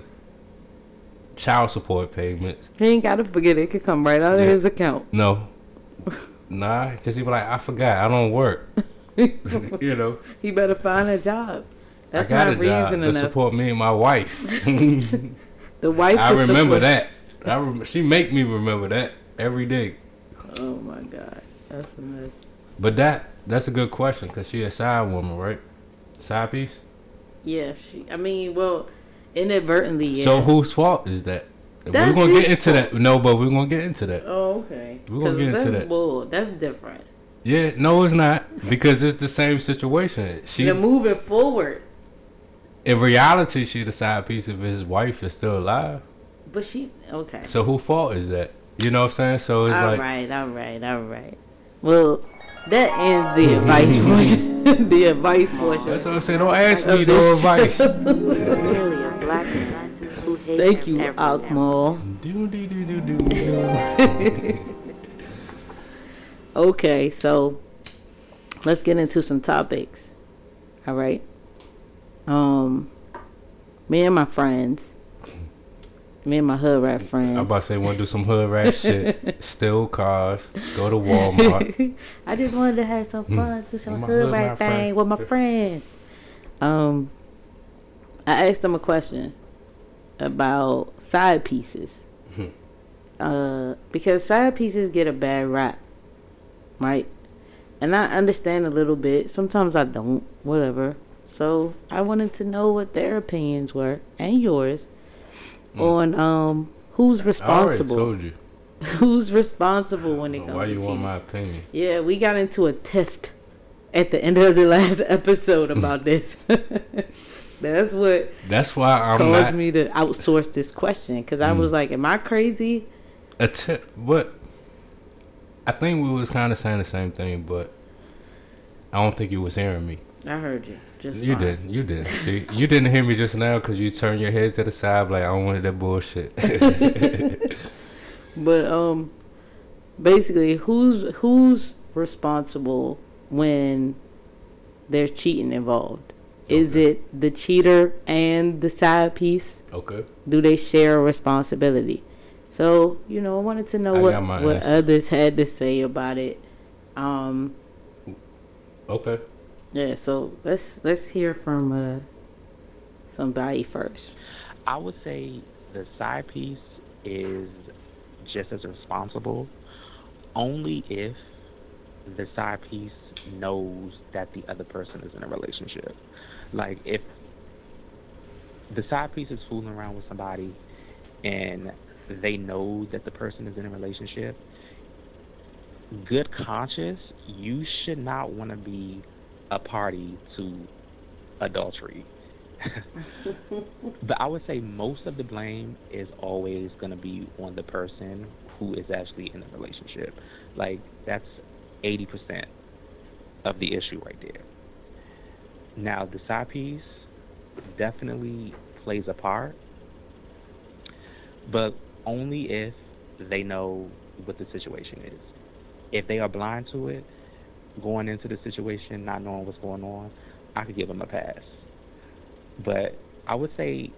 Speaker 1: child support payments.
Speaker 2: he ain't gotta forget it. It could come right out of
Speaker 1: Yeah.
Speaker 2: his account.
Speaker 1: No. Nah, because he be like, I forgot. I don't work. (laughs) you know,
Speaker 2: he better find a job. That's
Speaker 1: I got
Speaker 2: not
Speaker 1: a job
Speaker 2: reason
Speaker 1: to
Speaker 2: enough.
Speaker 1: support me and my wife. (laughs)
Speaker 2: The wife.
Speaker 1: I remember
Speaker 2: support-
Speaker 1: that. I rem- she make me remember that every day.
Speaker 2: Oh my god, that's a mess.
Speaker 1: But that that's a good question because she a side woman, right? Side piece.
Speaker 2: Yeah, she. I mean, well, inadvertently. Yeah.
Speaker 1: So whose fault is that?
Speaker 2: That's
Speaker 1: we're gonna get into that. No, but we're gonna get into that.
Speaker 2: Oh, okay.
Speaker 1: We're gonna get into
Speaker 2: that's
Speaker 1: that.
Speaker 2: bull. That's different.
Speaker 1: Yeah, no, it's not because it's the same situation. She
Speaker 2: They're moving forward,
Speaker 1: in reality, she the side piece if his wife is still alive.
Speaker 2: but she. Okay.
Speaker 1: So who fault is that? You know what I'm saying? So it's
Speaker 2: All
Speaker 1: like
Speaker 2: right, all right, all right. Well, that ends the advice (laughs) portion. (laughs) the advice portion.
Speaker 1: that's what I'm saying. Don't ask me no advice. (laughs)
Speaker 4: Clearly a black man who hates
Speaker 2: Thank you,
Speaker 4: every
Speaker 2: Akmal. Okay, so let's get into some topics. All right. Um, me and my friends, me and my hood rat friends.
Speaker 1: I'm about to say, want to do some hood rat shit, (laughs) steal cars, go to Walmart. (laughs)
Speaker 2: I just wanted to have some fun, do some hood
Speaker 1: hood
Speaker 2: rat
Speaker 1: rat
Speaker 2: thing
Speaker 1: friend.
Speaker 2: with my friends. Um, I asked them a question about side pieces. uh, because side pieces get a bad rap, right? And I understand a little bit. Sometimes I don't. Whatever. So I wanted to know what their opinions were and yours on um who's responsible.
Speaker 1: I already told you. (laughs)
Speaker 2: Who's responsible when it comes
Speaker 1: Why
Speaker 2: to
Speaker 1: you want
Speaker 2: cheating?
Speaker 1: my opinion?
Speaker 2: Yeah, we got into a tiff at the end of the (laughs) last episode about (laughs) this. That's what
Speaker 1: That's why I'm
Speaker 2: caused
Speaker 1: not
Speaker 2: me to outsource this question because I
Speaker 1: Mm.
Speaker 2: was like, "Am I crazy?"
Speaker 1: a tip. But I think we was kind of saying the same thing, but I don't think you was hearing me.
Speaker 2: I heard you. Just
Speaker 1: You did. You did. See, you didn't hear me just now because you turned your head to the side like I don't want that bullshit. (laughs)
Speaker 2: But um, basically, who's who's responsible when there's cheating involved? Is
Speaker 1: Okay.
Speaker 2: it the cheater and the side piece?
Speaker 1: okay.
Speaker 2: do they share a responsibility? So, you know, I wanted to know
Speaker 1: I
Speaker 2: what, what
Speaker 1: answer.
Speaker 2: others had to say about it. Um,
Speaker 1: Okay.
Speaker 2: Yeah, so let's let's hear from uh, somebody first.
Speaker 5: I would say the side piece is just as responsible only if the side piece knows that the other person is in a relationship. Like if the side piece is fooling around with somebody and they know that the person is in a relationship, good conscience, you should not want to be a party to adultery. (laughs) but I would say most of the blame is always going to be on the person who is actually in the relationship. Like that's 80% of the issue right there. Now, the side piece definitely plays a part, but only if they know what the situation is. If they are blind to it, going into the situation, not knowing what's going on, I could give them a pass. But I would say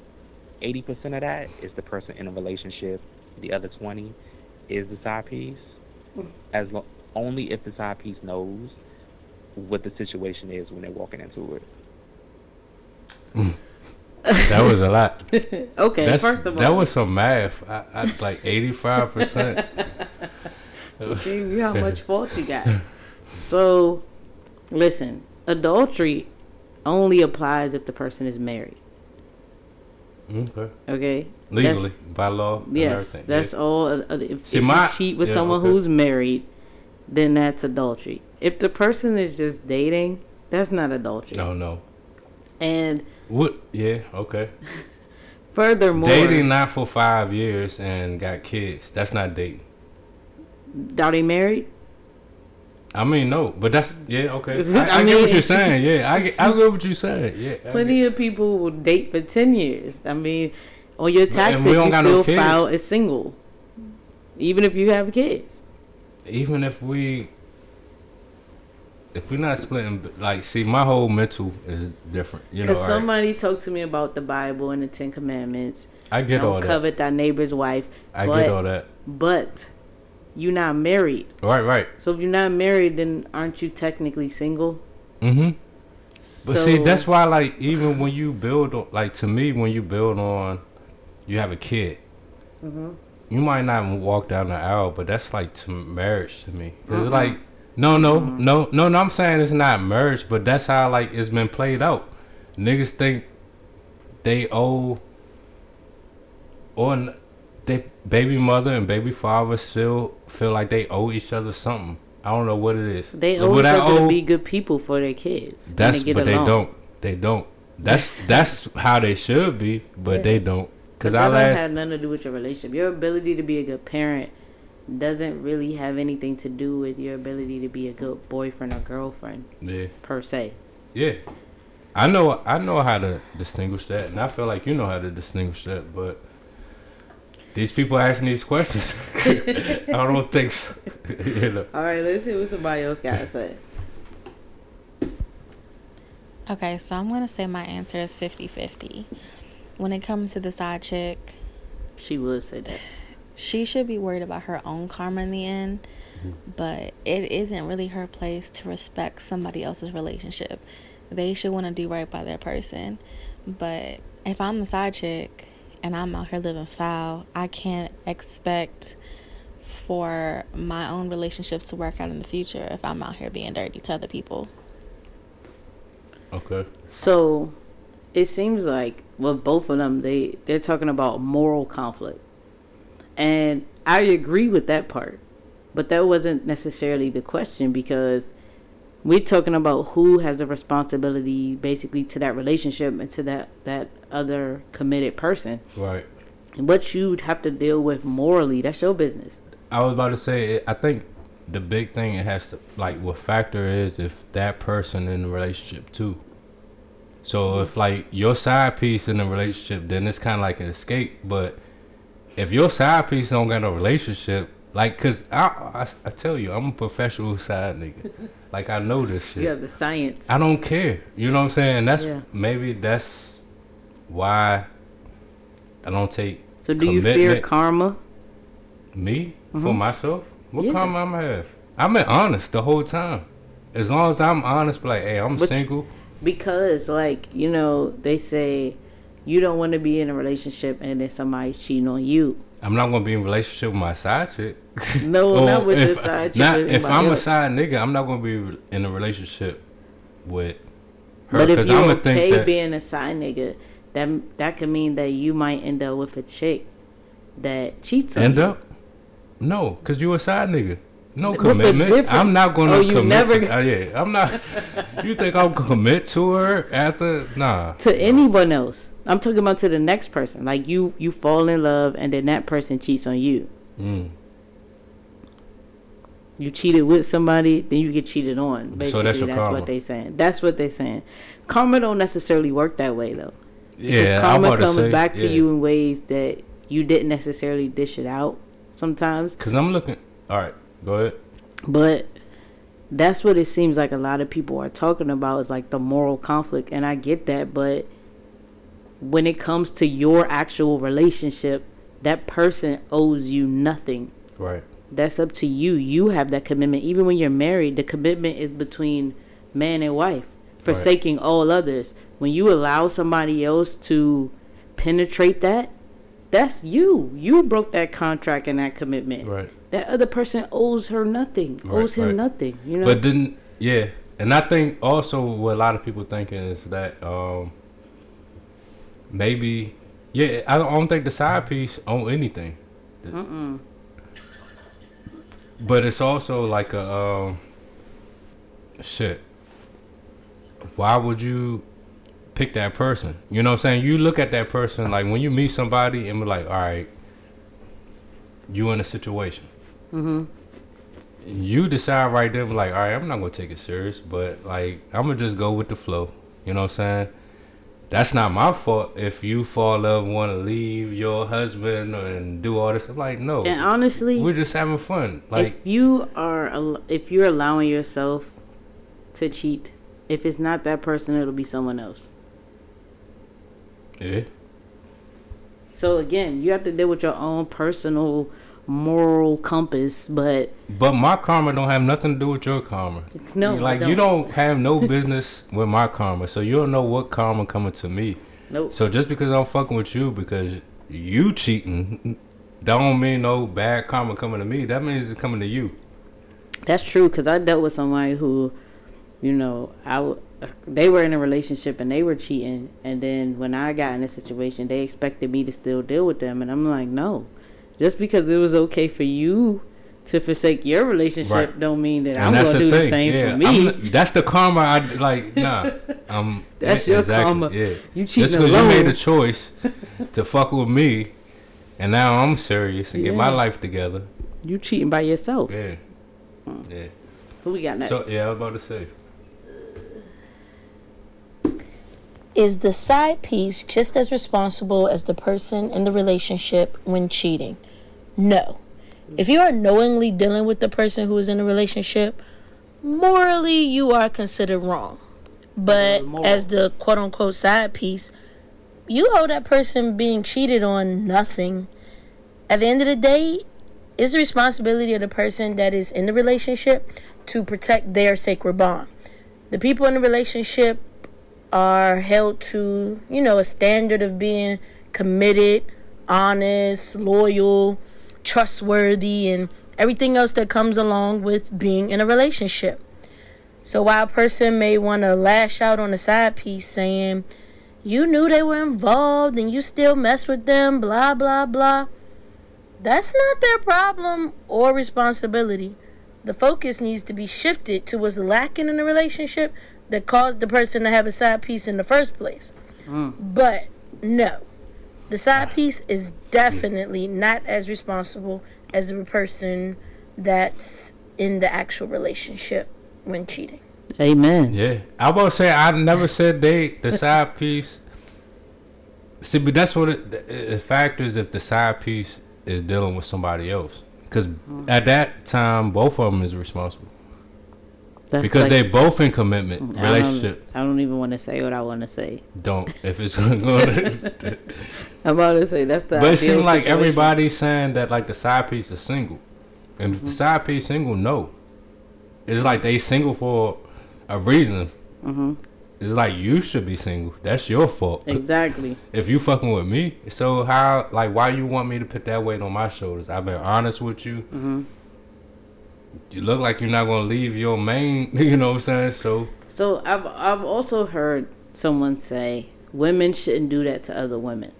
Speaker 5: 80% of that is the person in a relationship. The other 20 is the side piece. As lo- only if the side piece knows what the situation is when they're walking into it. (laughs)
Speaker 1: That was a lot. (laughs)
Speaker 2: Okay,
Speaker 1: That's,
Speaker 2: first of all,
Speaker 1: that was some math. I, I like eighty five percent. (laughs)
Speaker 2: see how much fault you got. So, listen, adultery only applies if the person is married.
Speaker 1: Okay.
Speaker 2: Okay,
Speaker 1: Legally,
Speaker 2: That's-
Speaker 1: by law.
Speaker 2: Yes, that's
Speaker 1: Yeah.
Speaker 2: all. Uh, uh, if
Speaker 1: See,
Speaker 2: if
Speaker 1: my-
Speaker 2: you cheat with
Speaker 1: yeah,
Speaker 2: someone
Speaker 1: okay.
Speaker 2: who's married, then that's adultery. If the person is just dating, that's not adultery.
Speaker 1: No, no.
Speaker 2: And
Speaker 1: What? Yeah. Okay. (laughs)
Speaker 2: furthermore,
Speaker 1: Dating not for five years and got kids. That's not dating.
Speaker 2: are they married?
Speaker 1: I mean, no, but that's yeah. Okay. (laughs)
Speaker 2: I
Speaker 1: I, I, (laughs) get what you're saying. Yeah, I get, I get what you're saying. Yeah.
Speaker 2: Plenty of people will date for ten years. I mean, on your taxes, you
Speaker 1: got no
Speaker 2: still file as single, even if you have kids.
Speaker 1: even if we if we're not splitting like see my whole mental is different you know
Speaker 2: Because
Speaker 1: right?
Speaker 2: somebody talked to me about the Bible and the Ten Commandments.
Speaker 1: i get all
Speaker 2: Don't
Speaker 1: that
Speaker 2: covet thy neighbor's wife.
Speaker 1: i
Speaker 2: but,
Speaker 1: get all that
Speaker 2: But you're not married.
Speaker 1: right right
Speaker 2: So if you're not married, then aren't you technically single?
Speaker 1: mm-hmm
Speaker 2: So,
Speaker 1: but see that's why like even when you build on like to me when you build on you have a kid
Speaker 2: Mm-hmm.
Speaker 1: you might not walk down the aisle, but that's like to marriage to me. It's
Speaker 2: Uh-uh.
Speaker 1: like no, no, no, no, no. I'm saying it's not marriage, but that's how like it's been played out. Niggas think they owe, or n- they baby mother and baby father still feel like they owe each other something. I don't know what it is.
Speaker 2: They owe
Speaker 1: what
Speaker 2: each other to be good people for their kids.
Speaker 1: That's
Speaker 2: get
Speaker 1: but
Speaker 2: along.
Speaker 1: they don't. They don't. That's that's how they should be, but
Speaker 2: Yeah.
Speaker 1: they don't.
Speaker 2: Cause
Speaker 1: Cause
Speaker 2: that
Speaker 1: I last
Speaker 2: have nothing to do with your relationship. Your ability to be a good parent doesn't really have anything to do with your ability to be a good boyfriend or girlfriend
Speaker 1: yeah
Speaker 2: per se.
Speaker 1: yeah. I know I know how to distinguish that, and I feel like you know how to distinguish that, but these people asking these questions, (laughs) I don't think so. (laughs) you know.
Speaker 2: All right, let's see what somebody else got to say.
Speaker 6: Okay, so I'm going to say my answer is 50 50. When it comes to the side chick,
Speaker 2: She would say that.
Speaker 6: she should be worried about her own karma in the end, mm-hmm. but it isn't really her place to respect somebody else's relationship. They should want to do right by their person. But if I'm the side chick and I'm out here living foul, I can't expect for my own relationships to work out in the future if I'm out here being dirty to other people.
Speaker 1: Okay.
Speaker 2: So, it seems like with both of them, they they're talking about moral conflict, and I agree with that part, but that wasn't necessarily the question because we're talking about who has a responsibility basically to that relationship and to that that other committed person.
Speaker 1: Right.
Speaker 2: And what you'd have to deal with morally, that's your business.
Speaker 1: I was about to say, I think the big thing it has to like what factor is if that person in the relationship too. So mm-hmm. if like your side piece in the relationship, then it's kind of like an escape. But if your side piece don't got a relationship, like, cause I, I, I tell you, I'm a professional side nigga. (laughs) like I know this shit.
Speaker 2: Yeah, the science.
Speaker 1: I don't care. You know what I'm saying? And that's
Speaker 2: Yeah.
Speaker 1: maybe that's why I don't take
Speaker 2: so do you fear karma?
Speaker 1: me
Speaker 2: Mm-hmm.
Speaker 1: for myself. What
Speaker 2: Yeah.
Speaker 1: karma I'm have? I've been honest the whole time. As long as I'm honest, like, hey, I'm
Speaker 2: But-
Speaker 1: single.
Speaker 2: because like you know they say you don't want to be in a relationship and then somebody's cheating on you
Speaker 1: I'm not gonna be in a relationship with my side chick. (laughs)
Speaker 2: no not with
Speaker 1: if-
Speaker 2: side chick
Speaker 1: Not if I'm a side nigga, I'm not gonna be in a relationship with her
Speaker 2: but if you're
Speaker 1: I'm
Speaker 2: okay
Speaker 1: think that
Speaker 2: being a side nigga that that could mean that you might end up with a chick that cheats on
Speaker 1: end
Speaker 2: you.
Speaker 1: up. No, cause you a side nigga. No commitment. I'm not gonna
Speaker 2: Oh, you
Speaker 1: commit.
Speaker 2: never-
Speaker 1: to, uh, yeah, I'm not. (laughs) you think gonna commit to her after? Nah.
Speaker 2: to anyone else i'm talking about to the next person like you you fall in love and then that person cheats on you
Speaker 1: Mm.
Speaker 2: you cheated with somebody then you get cheated on basically
Speaker 1: So that's
Speaker 2: that's what they saying that's what they saying karma don't necessarily work that way though Because
Speaker 1: Yeah,
Speaker 2: karma comes
Speaker 1: say,
Speaker 2: back to
Speaker 1: yeah.
Speaker 2: you in ways that you didn't necessarily dish it out sometimes.
Speaker 1: Cause I'm looking. All right, go ahead.
Speaker 2: But that's what it seems like a lot of people are talking about is like the moral conflict. And I get that. But when it comes to your actual relationship, that person owes you nothing.
Speaker 1: Right.
Speaker 2: That's up to you. You have that commitment. Even when you're married, the commitment is between man and wife, forsaking all others. When you allow somebody else to penetrate that, that's you. You broke that contract and that commitment.
Speaker 1: Right.
Speaker 2: That other person owes her nothing,
Speaker 1: Right,
Speaker 2: owes him
Speaker 1: right.
Speaker 2: nothing. You know.
Speaker 1: But then, yeah, and I think also what a lot of people thinking is that um maybe, yeah, I don't, I don't think the side piece on anything.
Speaker 2: Mm-mm.
Speaker 1: But it's also like a um shit. Why would you pick that person? You know what I'm saying? You look at that person like when you meet somebody and be like, all right, you in a situation.
Speaker 2: Mhm.
Speaker 1: You decide right then, like, all right, I'm not gonna take it serious, but like, I'm gonna just go with the flow. You know what I'm saying? That's not my fault if you fall in love, want to leave your husband and do all this. I'm like, no,
Speaker 2: And honestly,
Speaker 1: we're just having fun. Like,
Speaker 2: if you are if you're allowing yourself to cheat, if it's not that person, it'll be someone else.
Speaker 1: yeah.
Speaker 2: So again, you have to deal with your own personal moral compass, but
Speaker 1: But my karma don't have nothing to do with your karma.
Speaker 2: no,
Speaker 1: like you don't have no business (laughs) with my karma, so you don't know what karma coming to me.
Speaker 2: Nope.
Speaker 1: So just because I'm fucking with you because you cheating, don't mean no bad karma coming to me. That means it's coming to you.
Speaker 2: That's true because I dealt with somebody who, you know, I w- they were in a relationship and they were cheating, and then when I got in a situation, they expected me to still deal with them, and I'm like, no, just because it was okay for you to forsake your relationship,
Speaker 1: Right.
Speaker 2: don't mean that
Speaker 1: And
Speaker 2: I'm gonna
Speaker 1: the
Speaker 2: do
Speaker 1: thing.
Speaker 2: the same
Speaker 1: yeah,
Speaker 2: for me.
Speaker 1: I'm not- that's the karma. I like. (laughs) Nah, um,
Speaker 2: That's
Speaker 1: yeah,
Speaker 2: your
Speaker 1: exactly,
Speaker 2: karma.
Speaker 1: Yeah,
Speaker 2: You cheating just
Speaker 1: because you made a choice (laughs) to fuck with me, and now I'm serious and get my life together.
Speaker 2: you cheating by yourself.
Speaker 1: Yeah, yeah.
Speaker 2: Who we got next?
Speaker 1: So yeah, I was about to say.
Speaker 7: Is the side piece just as responsible as the person in the relationship when cheating? No. If you are knowingly dealing with the person who is in a relationship, morally you are considered wrong. But
Speaker 2: Moral.
Speaker 7: as the quote unquote side piece, you owe that person being cheated on nothing. At the end of the day, it's the responsibility of the person that is in the relationship to protect their sacred bond. The people in the relationship are held to, you know, a standard of being committed, honest, loyal, trustworthy, and everything else that comes along with being in a relationship. So while a person may want to lash out on the side piece saying, you knew they were involved and you still mess with them, blah, blah, blah, that's not their problem or responsibility. The focus needs to be shifted to what's lacking in the relationship that caused the person to have a side piece in the first place. Mm. But no, the side piece is definitely not as responsible as the person that's in the actual relationship when cheating.
Speaker 2: Amen.
Speaker 1: Yeah, I was about to say I never said they the side (laughs) piece. See, but that's what it, it factors if the side piece is dealing with somebody else. Because mm. at that time, both of them is responsible
Speaker 2: That's
Speaker 1: because
Speaker 2: like-
Speaker 1: they both in commitment
Speaker 2: I don't-
Speaker 1: relationship.
Speaker 2: I don't even want to say what I want to say.
Speaker 1: Don't if it's (laughs) going to. (laughs) (laughs)
Speaker 2: I'm about to say that's the.
Speaker 1: but it seems like
Speaker 2: situation.
Speaker 1: everybody's saying that like the side piece is single, and
Speaker 2: Mm-hmm.
Speaker 1: if the side piece single, no, it's like they single for a reason.
Speaker 2: Mm-hmm.
Speaker 1: It's like you should be single. That's your fault.
Speaker 2: Exactly.
Speaker 1: if you fucking with me, so how like why you want me to put that weight on my shoulders? I've been honest with you.
Speaker 2: Mhm.
Speaker 1: You look like you're not gonna leave your main. (laughs) You know what I'm saying? So
Speaker 2: So I've I've also heard someone say women shouldn't do that to other women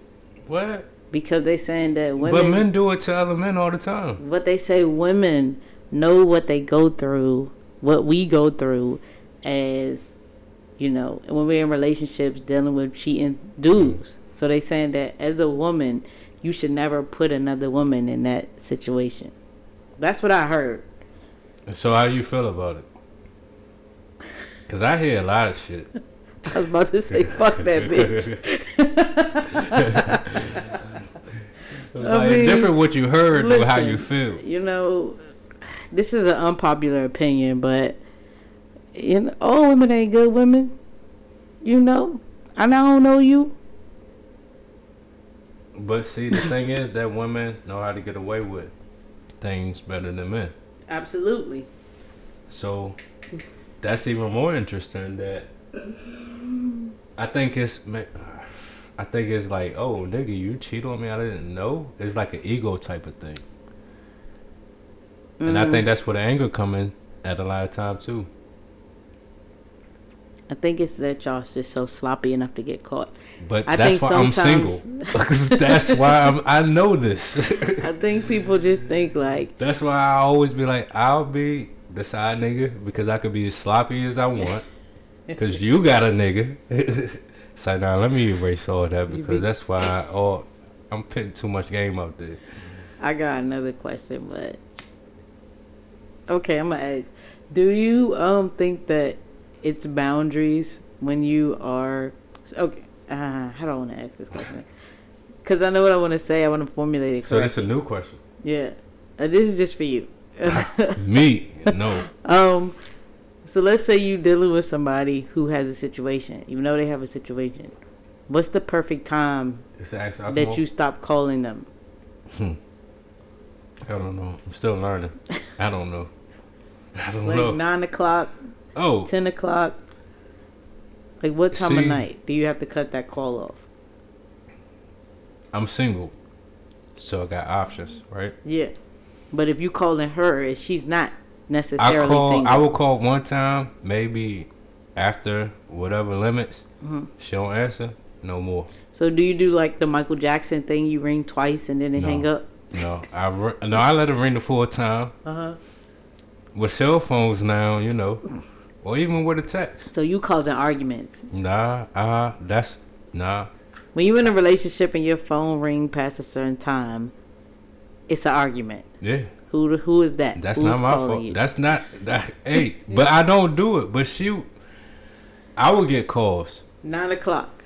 Speaker 1: what?
Speaker 2: because they saying that women.
Speaker 1: but men do it to other men all the time.
Speaker 2: But they say women know what they go through, what we go through, as you know, when we're in relationships dealing with cheating dudes. So they saying that as a woman, you should never put another woman in that situation. That's what I heard.
Speaker 1: So how you feel about it? Cause I hear a lot of shit.
Speaker 2: I was about to say, fuck that (laughs) bitch.
Speaker 1: like
Speaker 2: mean,
Speaker 1: different what you heard with how you feel.
Speaker 2: You know, this is an unpopular opinion, but you know, all women ain't good women. You know, and I don't know you.
Speaker 1: But see, the thing is that women know how to get away with things better than men.
Speaker 2: Absolutely.
Speaker 1: So that's even more interesting. That I think it's, I think it's like, oh nigga, you cheat on me, I didn't know. It's like an ego type of thing, and I mm. think that's where the anger come in at a lot of time too.
Speaker 2: I think it's that y'all just so sloppy enough to get caught.
Speaker 1: But
Speaker 2: I
Speaker 1: that's
Speaker 2: think
Speaker 1: why I'm single. (laughs) that's why I'm, I know this. (laughs)
Speaker 2: I think people just think like,
Speaker 1: That's why I always be like, I'll be the side nigga because I could be as sloppy as I want. (laughs) Cause you got a nigga. so now let me erase all that because
Speaker 2: be-
Speaker 1: that's why I, all, I'm putting too much game out there.
Speaker 2: I got another question, but okay, I'm gonna ask. Do you um think that it's boundaries when you are okay? Uh, how do I want to ask this question? Because I know what I want to say. I want to formulate it.
Speaker 1: So that's a new question.
Speaker 2: Yeah, uh, this is just for you. (laughs)
Speaker 1: Me, no. (laughs)
Speaker 2: um, so let's say you're dealing with somebody who has a situation, even though they have a situation. What's the perfect time
Speaker 1: It's actually, I,
Speaker 2: that you stop calling them?
Speaker 1: I don't know. I'm still learning. (laughs) I don't know. I don't
Speaker 2: Like
Speaker 1: know.
Speaker 2: nine o'clock,
Speaker 1: oh,
Speaker 2: ten o'clock. Like what time of night do you have to cut that call off?
Speaker 1: I'm single. so I got options, right?
Speaker 2: Yeah. But if you calling her, and she's not necessarily I
Speaker 1: call.
Speaker 2: single.
Speaker 1: I will call one time, maybe after whatever limits.
Speaker 2: Mm-hmm.
Speaker 1: She don't answer, no more.
Speaker 2: so do you do like the Michael Jackson thing? You ring twice and then they
Speaker 1: No.
Speaker 2: hang up.
Speaker 1: No, I no, I let her ring the full time.
Speaker 2: Uh huh.
Speaker 1: With cell phones now, you know, or even with a text.
Speaker 2: So you causing arguments.
Speaker 1: Nah, uh, that's nah.
Speaker 2: When you're in a relationship and your phone ring past a certain time, it's an argument.
Speaker 1: Yeah,
Speaker 2: Who who is that?
Speaker 1: that's
Speaker 2: Who's
Speaker 1: not my fault.
Speaker 2: you?
Speaker 1: That's not that. hey, but I don't do it. But she, I would get calls
Speaker 2: Nine o'clock.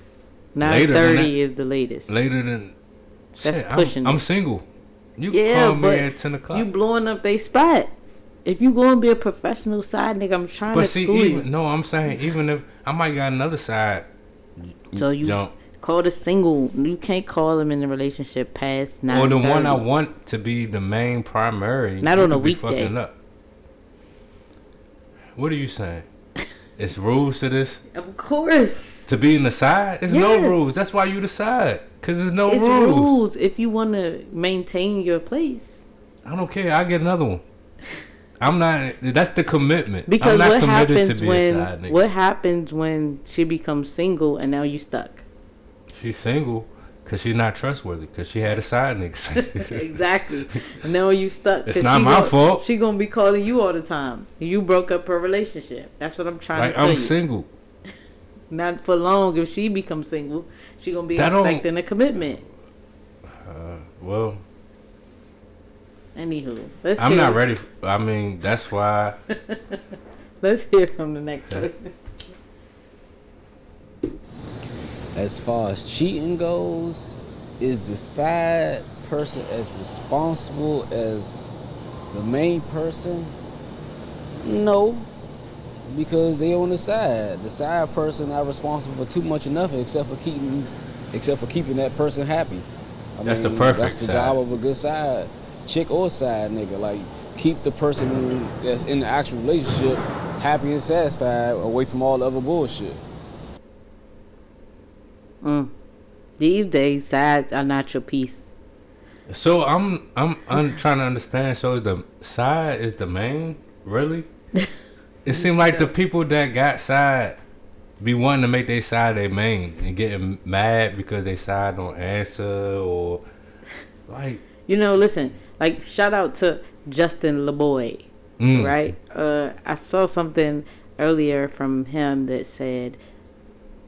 Speaker 2: Nine thirty is the latest.
Speaker 1: later than.
Speaker 2: That's
Speaker 1: shit, I'm-
Speaker 2: pushing
Speaker 1: I'm, single. You
Speaker 2: Yeah,
Speaker 1: call me at ten o'clock.
Speaker 2: You blowing up they spot. If you gonna be a professional side nigga, I'm trying
Speaker 1: but
Speaker 2: to
Speaker 1: see,
Speaker 2: school
Speaker 1: even
Speaker 2: you.
Speaker 1: no, I'm saying even if I might got another side.
Speaker 2: So you
Speaker 1: don't.
Speaker 2: call the single. You can't call them in the relationship past nine.
Speaker 1: Or the one I want to be the main primary.
Speaker 2: Not on a weekday.
Speaker 1: Up. What are you saying? it's rules to this.
Speaker 2: Of course,
Speaker 1: To be in the side, there's no rules. That's why you decide. Cause there's no
Speaker 2: it's
Speaker 1: rules.
Speaker 2: rules. if you want to maintain your place.
Speaker 1: I don't care. I get another one. I'm not. That's the commitment.
Speaker 2: Because
Speaker 1: I'm not
Speaker 2: what
Speaker 1: committed
Speaker 2: happens
Speaker 1: to be
Speaker 2: when
Speaker 1: a side nigga.
Speaker 2: what happens when she becomes single and now you stuck?
Speaker 1: She's single because she's not trustworthy. Because she had a side nigga. (laughs) (laughs)
Speaker 2: exactly. And now you stuck.
Speaker 1: It's not my
Speaker 2: gon-
Speaker 1: fault.
Speaker 2: She gonna be calling you all the time. You broke up her relationship. That's what I'm trying
Speaker 1: like
Speaker 2: to tell
Speaker 1: I'm
Speaker 2: you.
Speaker 1: single. (laughs)
Speaker 2: Not for long. If she becomes single, she gonna be
Speaker 1: That
Speaker 2: expecting a commitment.
Speaker 1: Uh, well,
Speaker 2: Anywho, let's.
Speaker 1: I'm
Speaker 2: hear
Speaker 1: not
Speaker 2: it.
Speaker 1: ready. I mean, that's why. (laughs)
Speaker 2: Let's hear from the next
Speaker 1: Okay.
Speaker 2: one.
Speaker 8: as far as cheating goes, is the side person as responsible as the main person? No, because they on the side. The side person not responsible for too much or nothing except for keeping, except for keeping that person happy. I
Speaker 1: That's the perfect
Speaker 8: That's the
Speaker 1: side.
Speaker 8: job of a good side, chick or side nigga. Like keep the person that's in the actual relationship happy and satisfied, away from all the other bullshit.
Speaker 2: Mm. These days, sides are not your piece.
Speaker 1: So I'm I'm un- trying to understand. So is the side is the main really? (laughs) It seemed like the people that got side be wanting to make their side their main and getting mad because they side don't answer or like
Speaker 2: You know, listen. Like shout out to Justin LaBoy.
Speaker 1: mm,
Speaker 2: right? Uh, I saw something earlier from him that said,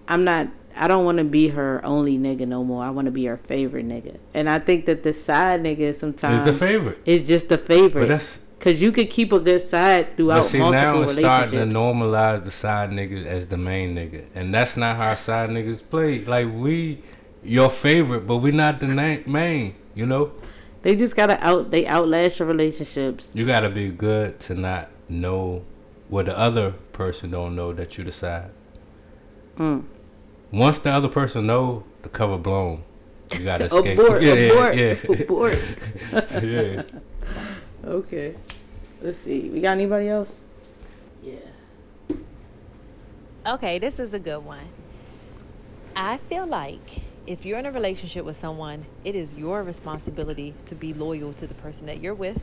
Speaker 2: "I'm not. I don't want to be her only nigga no more. I want to be her favorite nigga." And I think that the side nigga sometimes
Speaker 1: Is the favorite.
Speaker 2: is just the favorite.
Speaker 1: But that's
Speaker 2: Cause you could keep a good side throughout
Speaker 1: but see
Speaker 2: multiple
Speaker 1: now it's starting to normalize the side niggas as the main nigga, and that's not how side niggas play. Like we, your favorite, but we not the na- main. You know,
Speaker 2: They just gotta out. They outlast your relationships.
Speaker 1: you gotta be good to not know what the other person don't know that you decide.
Speaker 2: Mm.
Speaker 1: Once the other person know, the cover blown. You gotta (laughs) escape.
Speaker 2: Abort.
Speaker 1: yeah,
Speaker 2: abort.
Speaker 1: yeah, yeah.
Speaker 2: abort. (laughs) (laughs)
Speaker 1: yeah.
Speaker 2: Okay. Let's see. We got anybody else? Yeah.
Speaker 9: Okay, this is a good one. I feel like if you're in a relationship with someone, it is your responsibility to be loyal to the person that you're with,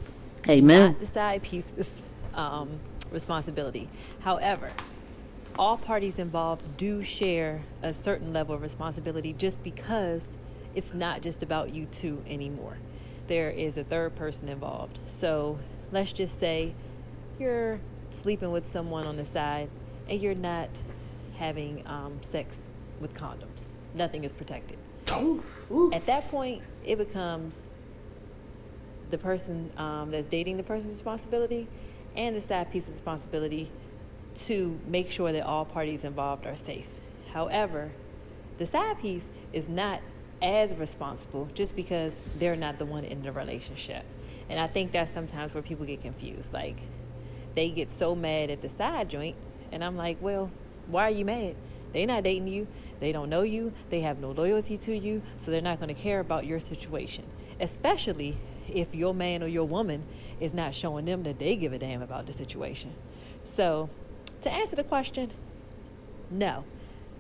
Speaker 2: Amen.
Speaker 9: not the side piece's um, responsibility. However, all parties involved do share a certain level of responsibility just because it's not just about you two anymore. There is a third person involved. So let's just say you're sleeping with someone on the side and you're not having um, sex with condoms. Nothing is protected. At that point, it becomes the person um, that's dating the person's responsibility and the side piece's responsibility to make sure that all parties involved are safe. However, the side piece is not as responsible just because they're not the one in the relationship. And I think that's sometimes where people get confused. Like, they get so mad at the side joint, and I'm like, well, why are you mad? They're not dating you. They don't know you. They have no loyalty to you. So they're not going to care about your situation, especially if your man or your woman is not showing them that they give a damn about the situation. So, to answer the question, no.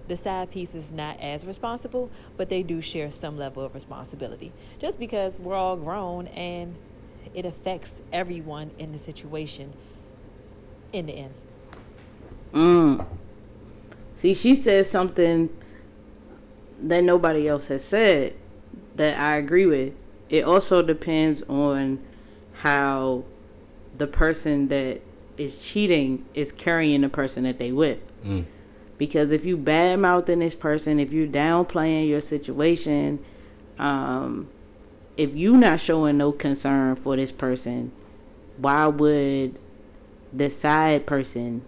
Speaker 9: the side piece is not as responsible, but they do share some level of responsibility. Just because we're all grown and it affects everyone in the situation in the end.
Speaker 2: Mm. See, she said something that nobody else has said that I agree with. It also depends on how the person that is cheating is carrying the person that they with.
Speaker 1: Mm.
Speaker 2: Because if you bad mouthing this person, if you downplaying your situation, um, if you not showing no concern for this person, why would the side person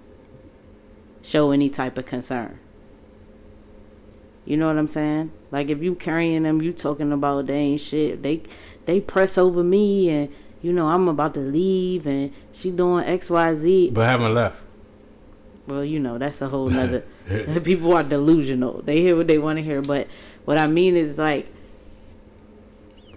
Speaker 2: show any type of concern? You know what I'm saying? Like if you carrying them, you talking about they ain't shit. They they press over me and you know I'm about to leave and she doing X Y Z.
Speaker 1: But haven't left.
Speaker 2: Well, you know that's a whole (laughs) nother. (laughs) people are delusional. They hear what they want to hear, but what I mean is like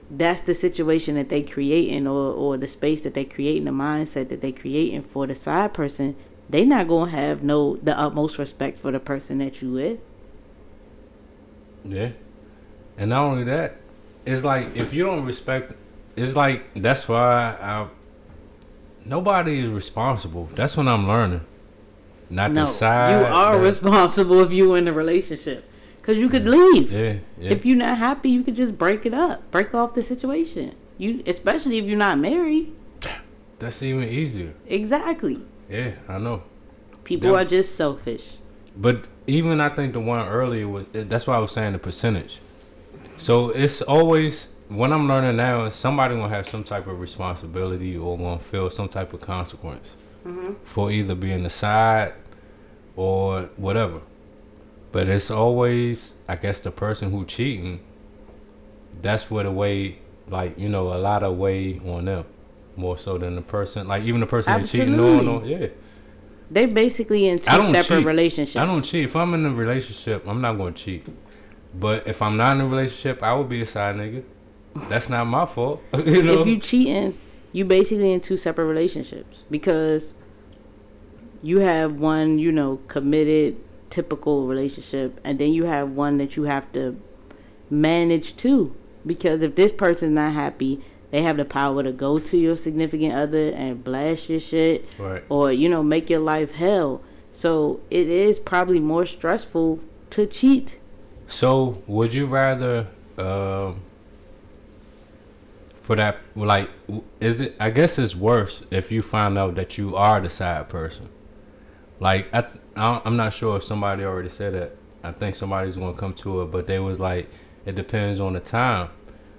Speaker 2: that's the situation that they creating or or the space that they creating, the mindset that they creating for the side person. They not gonna have no the utmost respect for the person that you with.
Speaker 1: Yeah. And not only that, it's like if you don't respect it's like that's why I nobody is responsible. That's what I'm learning. Not
Speaker 2: no,
Speaker 1: the side.
Speaker 2: you are
Speaker 1: that-
Speaker 2: responsible if you're in a relationship, cause you could leave.
Speaker 1: Yeah, yeah.
Speaker 2: If you're not happy, you could just break it up, break off the situation. You, especially if you're not married.
Speaker 1: That's even easier.
Speaker 2: Exactly.
Speaker 1: Yeah, I know.
Speaker 2: People
Speaker 1: Yeah.
Speaker 2: are just selfish.
Speaker 1: But even I think the one earlier was eh, that's why I was saying the percentage. So it's always what I'm learning now is somebody gonna have some type of responsibility or gonna feel some type of consequence mm-hmm. for either being the side or whatever. But it's always I guess the person who cheating. That's where the way like you know a lot of weight on them more so than the person like even the person they cheating on.
Speaker 2: Absolutely.
Speaker 1: on yeah.
Speaker 2: They basically in two separate
Speaker 1: cheat.
Speaker 2: relationships.
Speaker 1: I don't cheat. If I'm in a relationship, I'm not going to cheat. But if I'm not in a relationship, I would be a side nigga. That's not my fault. (laughs) you know.
Speaker 2: If you cheating, you basically in two separate relationships because you have one, you know, committed, typical relationship, and then you have one that you have to manage too. Because if this person's not happy, they have the power to go to your significant other and blast your shit,
Speaker 1: Right.
Speaker 2: or you know, make your life hell. So it is probably more stressful to cheat.
Speaker 1: so would you rather, um, for that, like, is it? I guess it's worse if you find out that you are the side person. Like, I, I i'm not sure if somebody already said that. I think somebody's gonna come to it, but they was like, it depends on the time.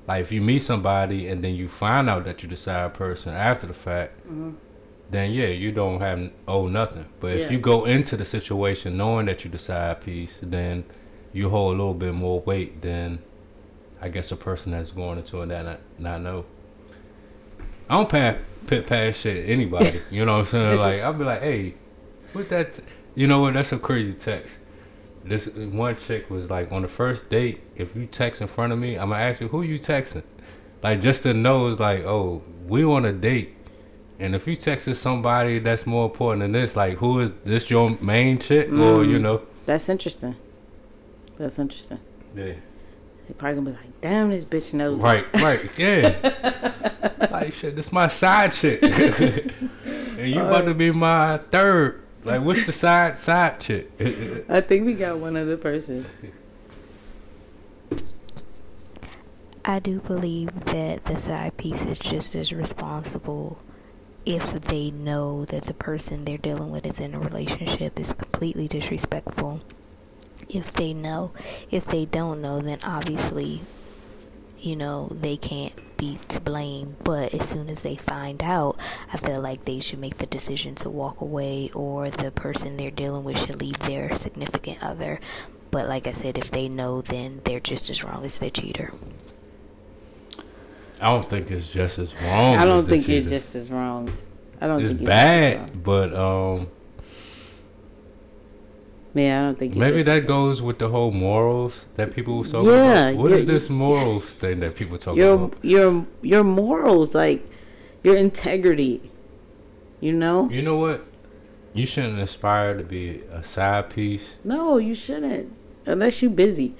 Speaker 1: Like, if you meet somebody and then you find out that you're the side person after the fact, mm-hmm. then yeah, you don't have owe nothing. But if you go into the situation knowing that you're the side piece, then you hold a little bit more weight than I guess a person that's going into it that not, not know. I don't pass pit past shit anybody. You know what I'm saying? (laughs) Like I'll be like, hey, what that? T-? You know what? That's a crazy text. This one chick was like on the first date. If you text in front of me, I'm gonna ask you who you texting. Like just to know is like, oh, we on a date. And if you texting somebody that's more important than this, like who is this your main chick or you
Speaker 2: Mm.
Speaker 1: know?
Speaker 2: That's interesting. That's interesting.
Speaker 1: Yeah.
Speaker 2: They probably gonna be like, "Damn, this bitch knows." it."
Speaker 1: Right, right, yeah. (laughs) like shit, this my side chick, (laughs) and you about to be my third. Like, what's the side side chick? (laughs)
Speaker 2: I think we got one other person.
Speaker 10: I do believe that the side piece is just as responsible if they know that the person they're dealing with is in a relationship is completely disrespectful. If they know, if they don't know, then obviously, you know, they can't be to blame. But as soon as they find out, I feel like they should make the decision to walk away or the person they're dealing with should leave their significant other. But like I said, if they know, then they're just as wrong as the cheater.
Speaker 1: I don't think it's just as wrong.
Speaker 2: I don't
Speaker 1: as the
Speaker 2: think you're
Speaker 1: cheater.
Speaker 2: just as wrong. I don't
Speaker 1: It's
Speaker 2: think you're wrong.
Speaker 1: bad, but um,
Speaker 2: Yeah, I don't think.
Speaker 1: maybe that goes with the whole morals that people talk
Speaker 2: Yeah,
Speaker 1: about. What is this morals thing that people talk
Speaker 2: your
Speaker 1: about?
Speaker 2: your your morals, like your integrity. You know?
Speaker 1: You know what? You shouldn't aspire to be a side piece.
Speaker 2: No, you shouldn't. Unless you're busy.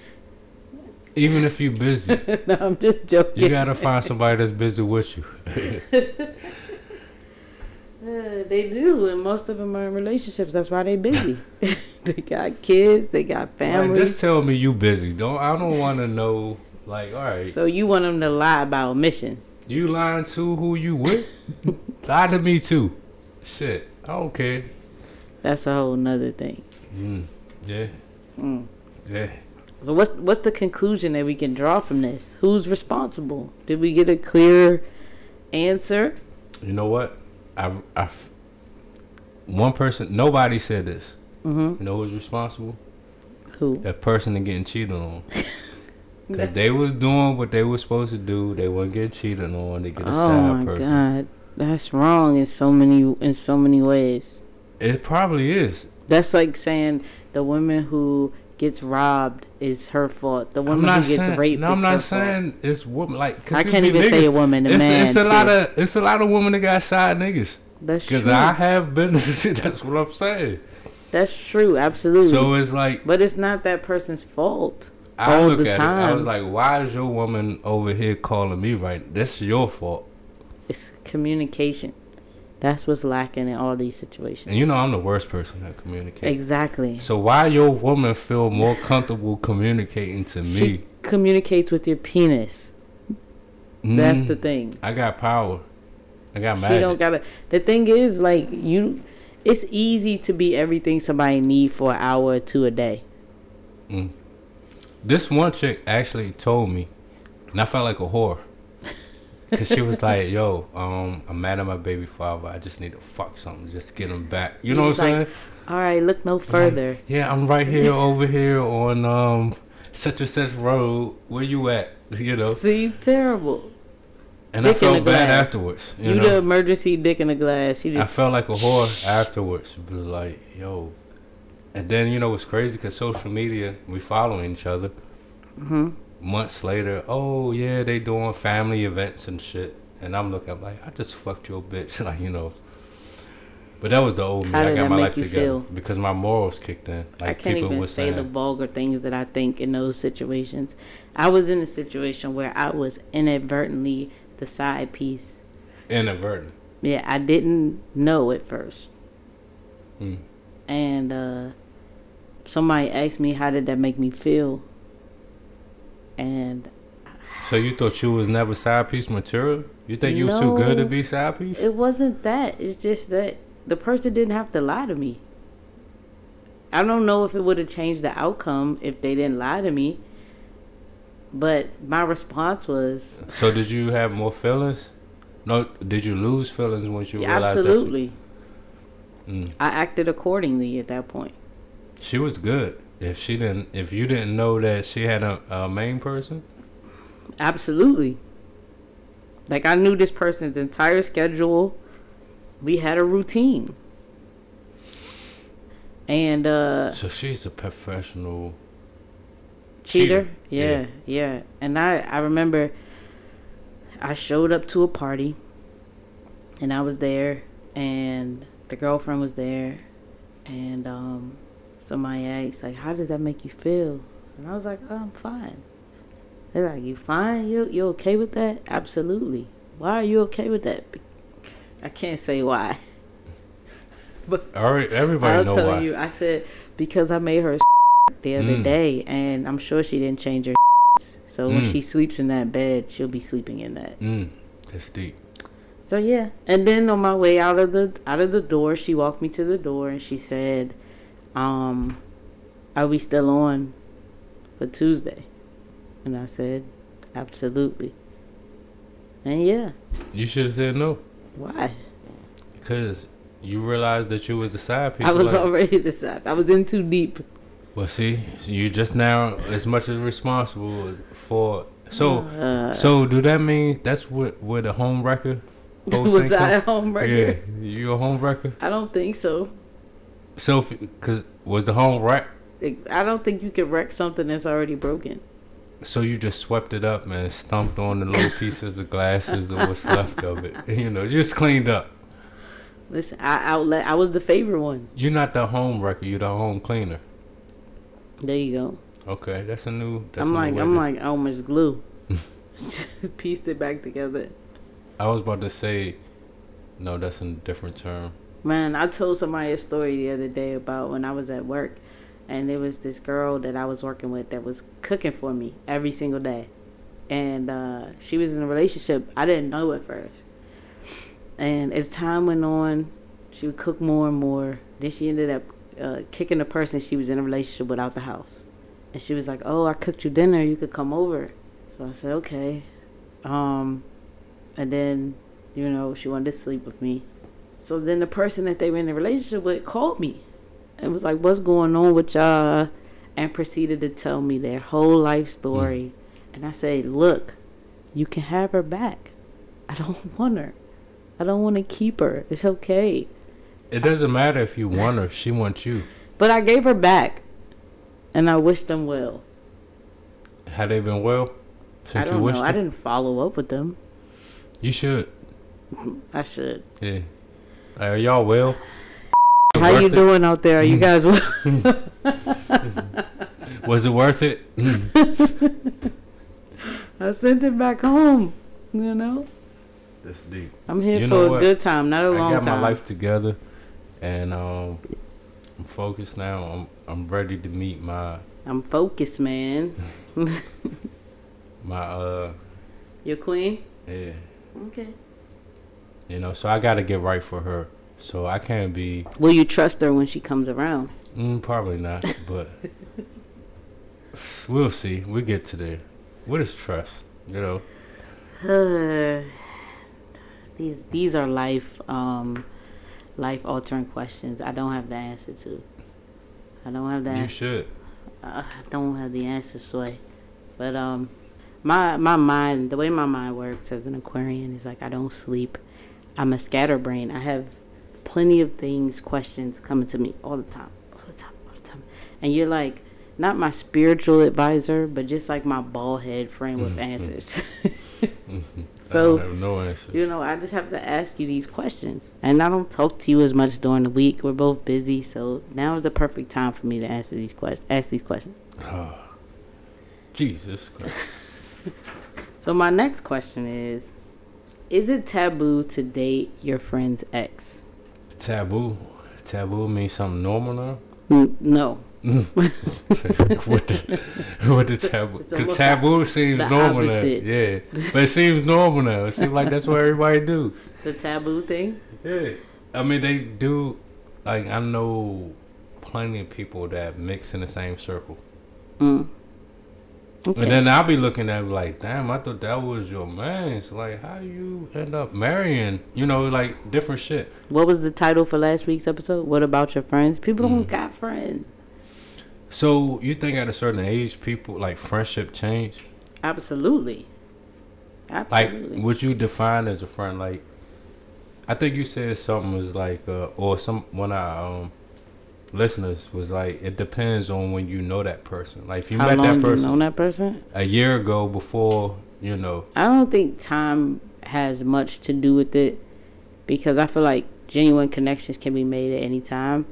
Speaker 1: Even if you're busy, (laughs)
Speaker 2: no, I'm just joking.
Speaker 1: you gotta find somebody that's busy with you. (laughs)
Speaker 2: Uh, they do, and most of them are in relationships. That's why they busy. (laughs) they got kids. They got
Speaker 1: Like,
Speaker 2: families.
Speaker 1: just tell me you busy. Don't I don't want to know. Like, all right,
Speaker 2: so you want them to lie about mission?
Speaker 1: you lying to who you with? Lie to me too. Shit, I don't care.
Speaker 2: That's a whole nother thing.
Speaker 1: Mm, yeah,
Speaker 2: Mm.
Speaker 1: yeah.
Speaker 2: So what's what's the conclusion that we can draw from this? Who's responsible? Did we get a clear answer?
Speaker 1: You know what? I, I, one person. Nobody said this.
Speaker 2: Mm-hmm.
Speaker 1: You know who's responsible?
Speaker 2: Who?
Speaker 1: That person that getting cheated on. (laughs) Cause they was doing what they was supposed to do. They weren't getting cheated on. They get a sad person.
Speaker 2: Oh my
Speaker 1: person.
Speaker 2: god, that's wrong in so many in so many ways.
Speaker 1: It probably is.
Speaker 2: That's like saying the women who gets robbed is her fault. The woman who gets
Speaker 1: saying.
Speaker 2: raped
Speaker 1: no,
Speaker 2: is
Speaker 1: I'm not
Speaker 2: fault.
Speaker 1: saying it's woman. Like 'cause
Speaker 2: I can't even say a woman, a
Speaker 1: it's,
Speaker 2: man.
Speaker 1: It's a lot of. It's a lot of women that got side niggas.
Speaker 2: That's
Speaker 1: Because. I have been. (laughs) that's what I'm saying.
Speaker 2: That's true, absolutely.
Speaker 1: So it's like
Speaker 2: but it's not that person's fault
Speaker 1: I
Speaker 2: all
Speaker 1: look
Speaker 2: the
Speaker 1: at
Speaker 2: time.
Speaker 1: it. I was like, why is your woman over here calling me right? That's your fault.
Speaker 2: it's communication. That's what's lacking in all these situations.
Speaker 1: And you know I'm the worst person at communicating.
Speaker 2: Exactly.
Speaker 1: So why your woman feel more comfortable communicating to me?
Speaker 2: She communicates with your penis. That's
Speaker 1: Mm,
Speaker 2: the thing.
Speaker 1: I got power. I got
Speaker 2: She don't gotta. The thing is, like you, it's easy to be everything somebody need for an hour or two a day.
Speaker 1: Mm. This one chick actually told me, and I felt like a whore. Cause she was like, "Yo, um, I'm mad at my baby father. I just need to fuck something, just get him back." You know what I'm
Speaker 2: It's
Speaker 1: saying?
Speaker 2: All right, look no further.
Speaker 1: Yeah, I'm right here over here on um such and such road. Where you at? You know.
Speaker 2: See, terrible.
Speaker 1: And I
Speaker 2: Dick in
Speaker 1: felt bad
Speaker 2: glass.
Speaker 1: afterwards.
Speaker 2: You,
Speaker 1: You,
Speaker 2: the emergency dick in the glass. She
Speaker 1: I felt like a whore afterwards. It was like, yo. And then you know what's crazy? Cause social media, we following each other.
Speaker 2: Mhm.
Speaker 1: Months later, oh yeah, they doing family events and shit. And I'm looking I'm like, I just fucked your bitch, (laughs) like you know. But that was the old me.
Speaker 2: How
Speaker 1: I got my
Speaker 2: make
Speaker 1: life
Speaker 2: you
Speaker 1: together
Speaker 2: feel?
Speaker 1: because my morals kicked in. Like
Speaker 2: I can't even say
Speaker 1: saying,
Speaker 2: the vulgar things that I think in those situations. I was in a situation where I was inadvertently the side piece.
Speaker 1: inadvertent.
Speaker 2: Yeah, I didn't know at first.
Speaker 1: Hmm.
Speaker 2: And uh somebody asked me how did that make me feel? And
Speaker 1: So you thought you was never side piece material? You think you was too good to be side piece?
Speaker 2: it wasn't that. It's just that the person didn't have to lie to me. I don't know if it would have changed the outcome if they didn't lie to me. But my response was
Speaker 1: So did you have more feelings? No, did you lose feelings once you
Speaker 2: Yeah,
Speaker 1: realized
Speaker 2: absolutely.
Speaker 1: that? You, mm.
Speaker 2: I acted accordingly at that point.
Speaker 1: She was good. If she didn't, if you didn't know that she had a, a main person,
Speaker 2: Absolutely. Like I knew this person's entire schedule. We had a routine. And uh
Speaker 1: so she's a professional.
Speaker 2: cheater?
Speaker 1: Cheater,
Speaker 2: Yeah, yeah. And I I remember I showed up to a party and I was there and the girlfriend was there and um somebody asked like how does that make you feel? And I was like, oh, I'm fine. They're like, you fine? You you okay with that? Absolutely. Why are you okay with that? I can't say why. (laughs) But
Speaker 1: All right, everybody
Speaker 2: I'll
Speaker 1: know
Speaker 2: tell
Speaker 1: why.
Speaker 2: you. I said because I made her (laughs) the other
Speaker 1: Mm.
Speaker 2: day, and I'm sure she didn't change her. (laughs) So when
Speaker 1: Mm.
Speaker 2: she sleeps in that bed, she'll be sleeping in that.
Speaker 1: Mm, that's deep.
Speaker 2: So yeah, and then on my way out of the out of the door, she walked me to the door and she said, "Um, are we still on for Tuesday?" And I said, "Absolutely." And yeah,
Speaker 1: You should have said no,
Speaker 2: why?
Speaker 1: because you realized that you was the side piece.
Speaker 2: I was
Speaker 1: like-
Speaker 2: already the side. I was in too deep.
Speaker 1: Well, see, you just now as much as responsible for. So,
Speaker 2: Uh.
Speaker 1: so do that mean that's what where the home wrecker? (laughs)
Speaker 2: Was I a home wrecker?
Speaker 1: Yeah, you a home wrecker.
Speaker 2: I don't think so.
Speaker 1: So, because was the home
Speaker 2: wrecked? I don't think you can wreck something that's already broken.
Speaker 1: So you just swept it up, and Stomped on the little pieces of glasses or what's left of it. (laughs) You know, just cleaned up.
Speaker 2: Listen, I outlet. I was the favorite one.
Speaker 1: You're not the home wrecker. You're the home cleaner.
Speaker 2: There you go.
Speaker 1: Okay, that's a new. That's
Speaker 2: I'm
Speaker 1: a
Speaker 2: like
Speaker 1: way
Speaker 2: I'm like oh, Elmer's glue. (laughs) Just pieced it back together.
Speaker 1: I was about to say, no, that's a different term.
Speaker 2: Man, I told somebody a story the other day about when I was at work, and there was this girl that I was working with that was cooking for me every single day, and uh, she was in a relationship. I didn't know at first, and as time went on, she would cook more and more. Then she ended up uh, kicking the person she was in a relationship with out the house, and she was like, "Oh, I cooked you dinner. You could come over." So I said, "Okay," um, and then you know she wanted to sleep with me. So then the person that they were in a relationship with called me and was like, What's going on with y'all? And proceeded to tell me their whole life story. Mm. And I said, Look, you can have her back. I don't (laughs) want her. I don't want to keep her. It's okay.
Speaker 1: It doesn't matter if you want her; she wants you.
Speaker 2: But I gave her back. And I wish them well.
Speaker 1: Had they been well?
Speaker 2: I
Speaker 1: Since you
Speaker 2: don't
Speaker 1: wished
Speaker 2: know. I didn't follow up with them.
Speaker 1: You should. (laughs)
Speaker 2: I should.
Speaker 1: Yeah. Are y'all well?
Speaker 2: How you
Speaker 1: it?
Speaker 2: doing out there? Are you guys well? (laughs)
Speaker 1: Was it worth it? (laughs)
Speaker 2: I sent it back home. You know?
Speaker 1: That's deep.
Speaker 2: I'm here
Speaker 1: You
Speaker 2: for a good time, not a long time.
Speaker 1: I got
Speaker 2: time.
Speaker 1: my life together, and um, I'm focused now. I'm I'm ready to meet my
Speaker 2: I'm focused, man. (laughs)
Speaker 1: my uh
Speaker 2: Your queen?
Speaker 1: yeah.
Speaker 2: Okay.
Speaker 1: You know, so I got to get right for her. So I can't be
Speaker 2: Will you trust her when she comes around?
Speaker 1: mm, probably not, but (laughs) we'll see. We get to there. What is trust? You know. (sighs)
Speaker 2: these these are life um life altering questions. I don't have the answer to. I don't have the
Speaker 1: You
Speaker 2: answer.
Speaker 1: should.
Speaker 2: I don't have the answer, Sway. But um, my my mind, the way my mind works as an Aquarian is like I don't sleep. I'm a scatterbrain. I have plenty of things, questions coming to me all the time, all the time, all the time. And you're like not my spiritual advisor, but just like my bald head frame with mm-hmm. answers. Mm-hmm. So (laughs)
Speaker 1: I don't have no answers.
Speaker 2: you know, I just have to ask you these questions, and I don't talk to you as much during the week. We're both busy, so now is the perfect time for me to answer these questions. Ask these questions.
Speaker 1: Oh, Jesus Christ. (laughs)
Speaker 2: So my next question is: Is it taboo to date your friend's ex?
Speaker 1: Taboo. Taboo means something normal now.
Speaker 2: N- no. (laughs)
Speaker 1: what the what the taboo? Because taboo
Speaker 2: the-
Speaker 1: seems normal now. Yeah, (laughs) but it seems normal now. It seems like that's what everybody do.
Speaker 2: The taboo thing.
Speaker 1: Yeah, I mean they do. Like I know plenty of people that mix in the same circle,
Speaker 2: Mm. Okay.
Speaker 1: and then I'll be looking at it like, damn, I thought that was your man. It's like how you end up marrying? You know, like different shit.
Speaker 2: what was the title for last week's episode? What about your friends? People don't
Speaker 1: Mm.
Speaker 2: got friends.
Speaker 1: So you think at a certain age, people like friendship change?
Speaker 2: Absolutely.
Speaker 1: Like,
Speaker 2: Absolutely.
Speaker 1: would you define as a friend? Like, I think you said something was like, uh, or some of our um, listeners was like, it depends on when you know that person. Like, if you
Speaker 2: How
Speaker 1: met that
Speaker 2: you
Speaker 1: person
Speaker 2: known that person?
Speaker 1: a year ago before, you know,
Speaker 2: I don't think time has much to do with it because I feel like genuine connections can be made at any time.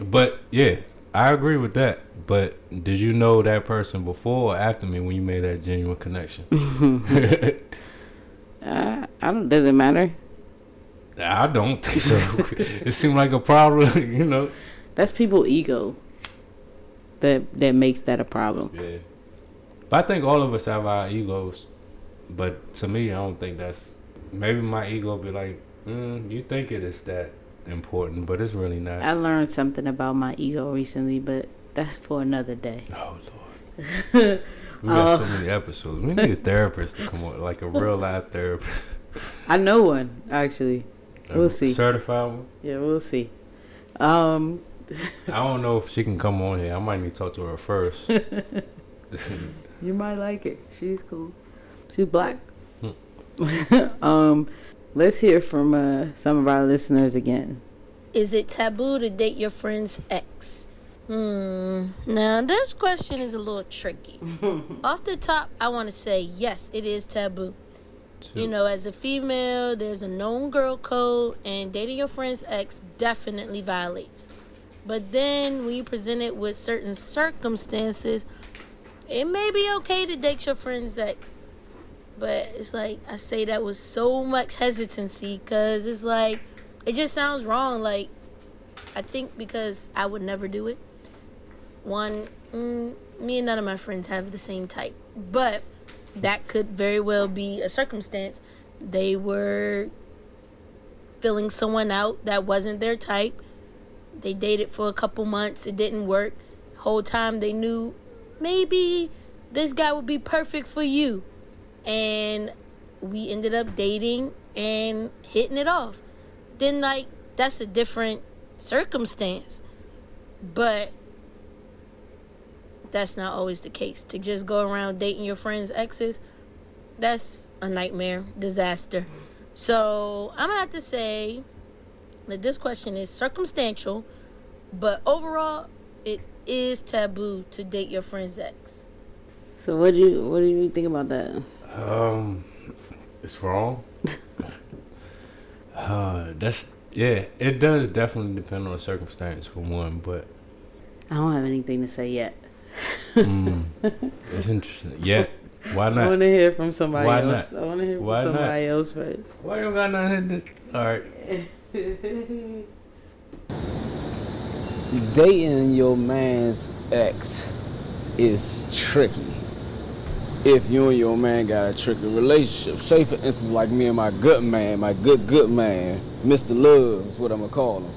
Speaker 1: but yeah, I agree with that. But did you know that person before or after me when you made that genuine connection? (laughs) (laughs)
Speaker 2: Uh, I don't. Does it matter?
Speaker 1: I don't think so. (laughs) it seemed like a problem, you know.
Speaker 2: That's people ego. That that makes that a problem.
Speaker 1: Yeah. But I think all of us have our egos. But to me, I don't think that's. Maybe my ego be like, mm, you think it is that important, but it's really not.
Speaker 2: I learned something about my ego recently, but that's for another day.
Speaker 1: Oh Lord. (laughs) We got so
Speaker 2: Uh,
Speaker 1: many episodes. We need a therapist to come on, like a real life (laughs) therapist.
Speaker 2: I know one actually. We'll
Speaker 1: A
Speaker 2: see.
Speaker 1: Certified one.
Speaker 2: Yeah, we'll see. Um,
Speaker 1: I don't know if she can come on here. I might need to talk to her first. (laughs) (laughs)
Speaker 2: you might like it. She's cool. She's black.
Speaker 1: Hmm. (laughs)
Speaker 2: um, let's hear from uh, some of our listeners again.
Speaker 7: Is it taboo to date your friend's ex? Hmm. Now this question is a little tricky. Off the top, I want to say yes, it is taboo. You know, as a female, there's a known girl code, and dating your friend's ex definitely violates. But then, when you present it with certain circumstances, it may be okay to date your friend's ex, but it's like I say that with so much hesitancy because it's like it just sounds wrong. Like I think because I would never do it. One, mm, me and none of my friends have the same type, but that could very well be a circumstance. They were filling someone out that wasn't their type. They dated for a couple months, it didn't work. Whole time they knew maybe this guy would be perfect for you. And we ended up dating and hitting it off. Then like that's a different circumstance. But that's not always the case. To just go around dating your friends' exes, that's a nightmare, disaster. So I'm gonna have to say that this question is circumstantial, but overall, it is taboo to date your friend's ex.
Speaker 2: So what do you what do you think about that?
Speaker 1: Um, it's wrong. (laughs) uh, that's yeah. It does definitely depend on the circumstance for one, but
Speaker 2: I don't have anything to say yet.
Speaker 1: mm, (laughs) it's interesting. Yeah, why not?
Speaker 2: I want to hear from somebody
Speaker 1: Why
Speaker 2: else.
Speaker 1: not?
Speaker 2: I want to hear from
Speaker 1: Why not?
Speaker 2: somebody else first.
Speaker 1: Why you don't got nothing? To, all right. (laughs) (laughs)
Speaker 8: dating your man's ex is tricky. If you and your man got a tricky relationship. Say for instance like me and my good man, my good good man, Mr. Love is what I'm gonna call him.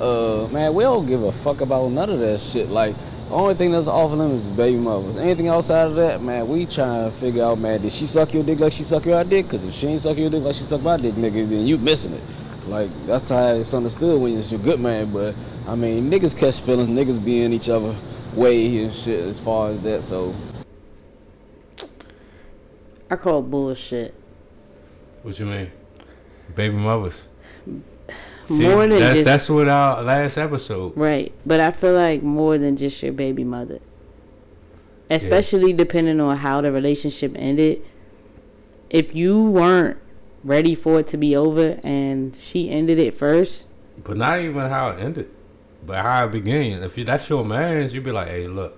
Speaker 8: Uh man, we don't give a fuck about none of that shit. Like the only thing that's off limits is baby mothers. Anything outside of that, man, we trying to figure out, man, did she suck your dick like she suck your dick? Cause if she ain't suck your dick like she suck my dick, nigga, then you missing it. Like that's how it's understood when it's your good man. But I mean, niggas catch feelings, niggas be in each other way and shit as far as that. So
Speaker 2: I call bullshit.
Speaker 1: What you mean? Baby mothers.
Speaker 2: More than
Speaker 1: that's,
Speaker 2: just-
Speaker 1: that's what our last episode.
Speaker 2: Right, but I feel like more than just your baby mother. Especially depending on how the relationship ended. If you weren't ready for it to be over and she ended it first,
Speaker 1: But not even how it ended, but how it began. If you, that's your man's, you'd be like, "Hey, look,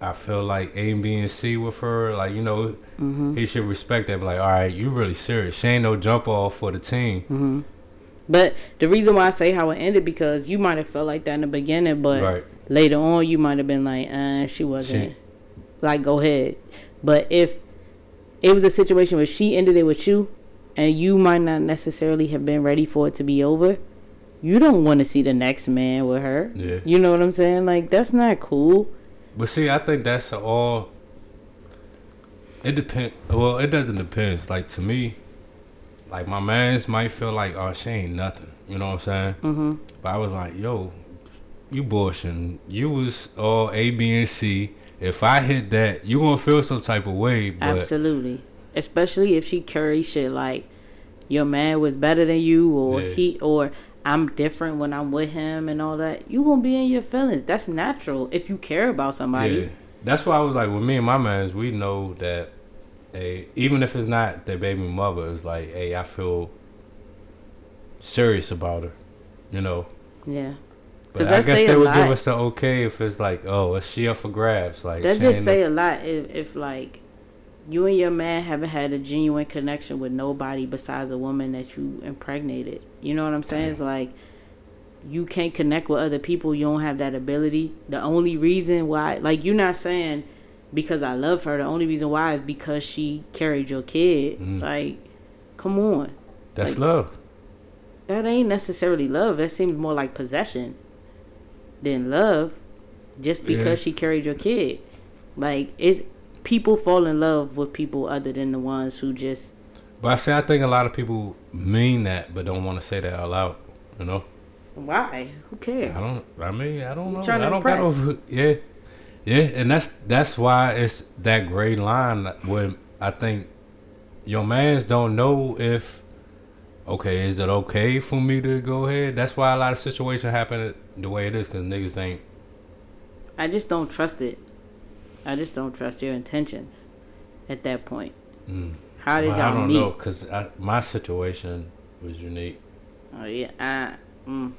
Speaker 1: I feel like A and B and C with her. Like, you know,
Speaker 2: Mhm.
Speaker 1: he should respect that. Be like, all right, you really serious. She ain't no jump off for the team.
Speaker 2: hmm But the reason why I say how it ended because you might have felt like that in the beginning, but
Speaker 1: Right.
Speaker 2: later on you might have been like, uh, she wasn't.
Speaker 1: She-
Speaker 2: Like, go ahead. But if it was a situation where she ended it with you, and you might not necessarily have been ready for it to be over, you don't want to see the next man with her.
Speaker 1: Yeah.
Speaker 2: You know what I'm saying? Like, that's not cool.
Speaker 1: But see, I think that's all. It depend. Well, it doesn't depend. Like to me, like my man's might feel like, oh, she ain't nothing. You know what I'm saying?
Speaker 2: mm-hmm.
Speaker 1: But I was like, yo, you bullshitting. You was all A, B, and C. If I hit that, you gonna feel some type of way. But
Speaker 2: Absolutely. Especially if she carries shit like your man was better than you or
Speaker 1: Yeah.
Speaker 2: he or I'm different when I'm with him and all that. You gonna be in your feelings. That's natural if you care about somebody.
Speaker 1: Yeah, that's why I was like, with me and my mans, we know that, hey, even if it's not their baby mother, it's like, hey, I feel serious about her, you know.
Speaker 2: Yeah.
Speaker 1: But
Speaker 2: 'Cause
Speaker 1: I guess they would
Speaker 2: lot.
Speaker 1: give us the okay if it's like, oh, it's she up for grabs, like
Speaker 2: That just say a lot if, if like you and your man haven't had a genuine connection with nobody besides a woman that you impregnated. You know what I'm saying? It's like you can't connect with other people. You don't have that ability. The only reason why, like, you're not saying because I love her. The only reason why is because she carried your kid.
Speaker 1: Mhm.
Speaker 2: Like, come on,
Speaker 1: That's
Speaker 2: like,
Speaker 1: love.
Speaker 2: that ain't necessarily love. That seems more like possession than love. Just because
Speaker 1: Yeah.
Speaker 2: she carried your kid, like it's people fall in love with people other than the ones who just
Speaker 1: But I say I think a lot of people mean that, but don't want to say that out loud. You know.
Speaker 2: why? Who cares?
Speaker 1: I don't. I mean, I don't know. I don't got. Yeah, yeah, and that's that's why it's that gray line where I think your mans don't know if okay, is it okay for me to go ahead? That's why a lot of situations happen the way it is because niggas ain't.
Speaker 2: I just don't trust it. I just don't trust your intentions at that point.
Speaker 1: Mm.
Speaker 2: How did
Speaker 1: Well,
Speaker 2: y'all meet?
Speaker 1: I don't
Speaker 2: meet?
Speaker 1: know because my situation was unique.
Speaker 2: Oh yeah, I mm,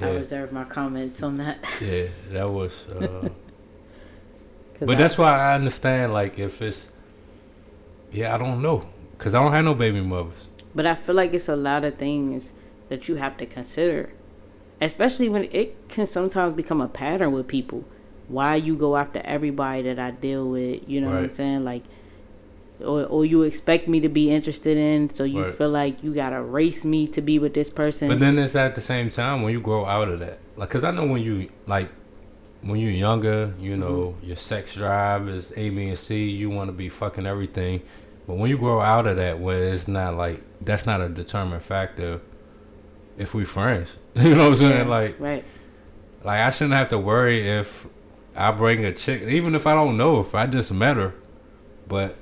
Speaker 2: I reserve my comments on that. (laughs)
Speaker 1: Yeah, that was. Uh, But
Speaker 2: I-
Speaker 1: that's why I understand. Like if it's, yeah, I don't know, cause I don't have no baby mothers.
Speaker 2: But I feel like it's a lot of things that you have to consider, especially when it can sometimes become a pattern with people. Why you go after everybody that I deal with, you know what I'm saying? Like, or or you expect me to be interested in, so you
Speaker 1: Right.
Speaker 2: feel like you gotta race me to be with this person.
Speaker 1: But then it's at the same time when you grow out of that, like, cause I know when you like, when you're younger, you know, mm-hmm. your sex drive is A, B, and C. You want to be fucking everything, but when you grow out of that, where it's not like that's not a determined factor. If we friends, (laughs) you know what I'm saying?
Speaker 2: Yeah,
Speaker 1: like,
Speaker 2: right.
Speaker 1: like I shouldn't have to worry if I bring a chick, even if I don't know if I just met her, but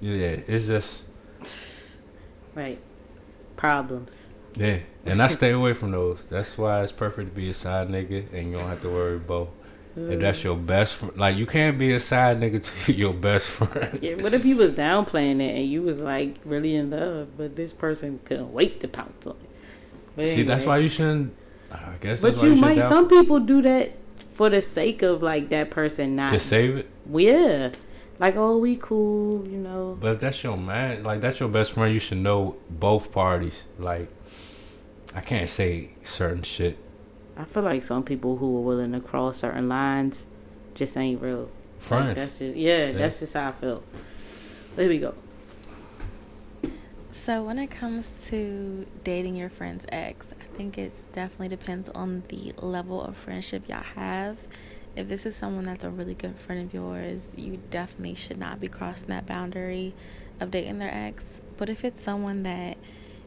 Speaker 1: yeah, it's just
Speaker 2: Right. Problems.
Speaker 1: Yeah, and I (laughs) stay away from those. That's why it's perfect to be a side nigga, and you don't have to worry about if mm. that's your best. friend, like you can't be a side nigga (laughs) to your best friend.
Speaker 2: Yeah, what if he was downplaying it and you was like really in love, but this person couldn't wait to pounce on it? But
Speaker 1: See, that's why you shouldn't. I guess.
Speaker 2: But
Speaker 1: why
Speaker 2: you might.
Speaker 1: down-
Speaker 2: Some people do that for the sake of like that person not
Speaker 1: to save it.
Speaker 2: Yeah, like oh we cool, you know.
Speaker 1: But if that's your man, like that's your best friend, you should know both parties. Like, I can't say certain shit.
Speaker 2: I feel like some people who are willing to cross certain lines just ain't real. Like,
Speaker 1: Friends.
Speaker 2: that's just yeah,
Speaker 1: Yeah.
Speaker 2: That's just how I feel. There we go.
Speaker 6: So when it comes to dating your friend's ex, I think it definitely depends on the level of friendship y'all have. If this is someone that's a really good friend of yours, you definitely should not be crossing that boundary of dating their ex. But if it's someone that,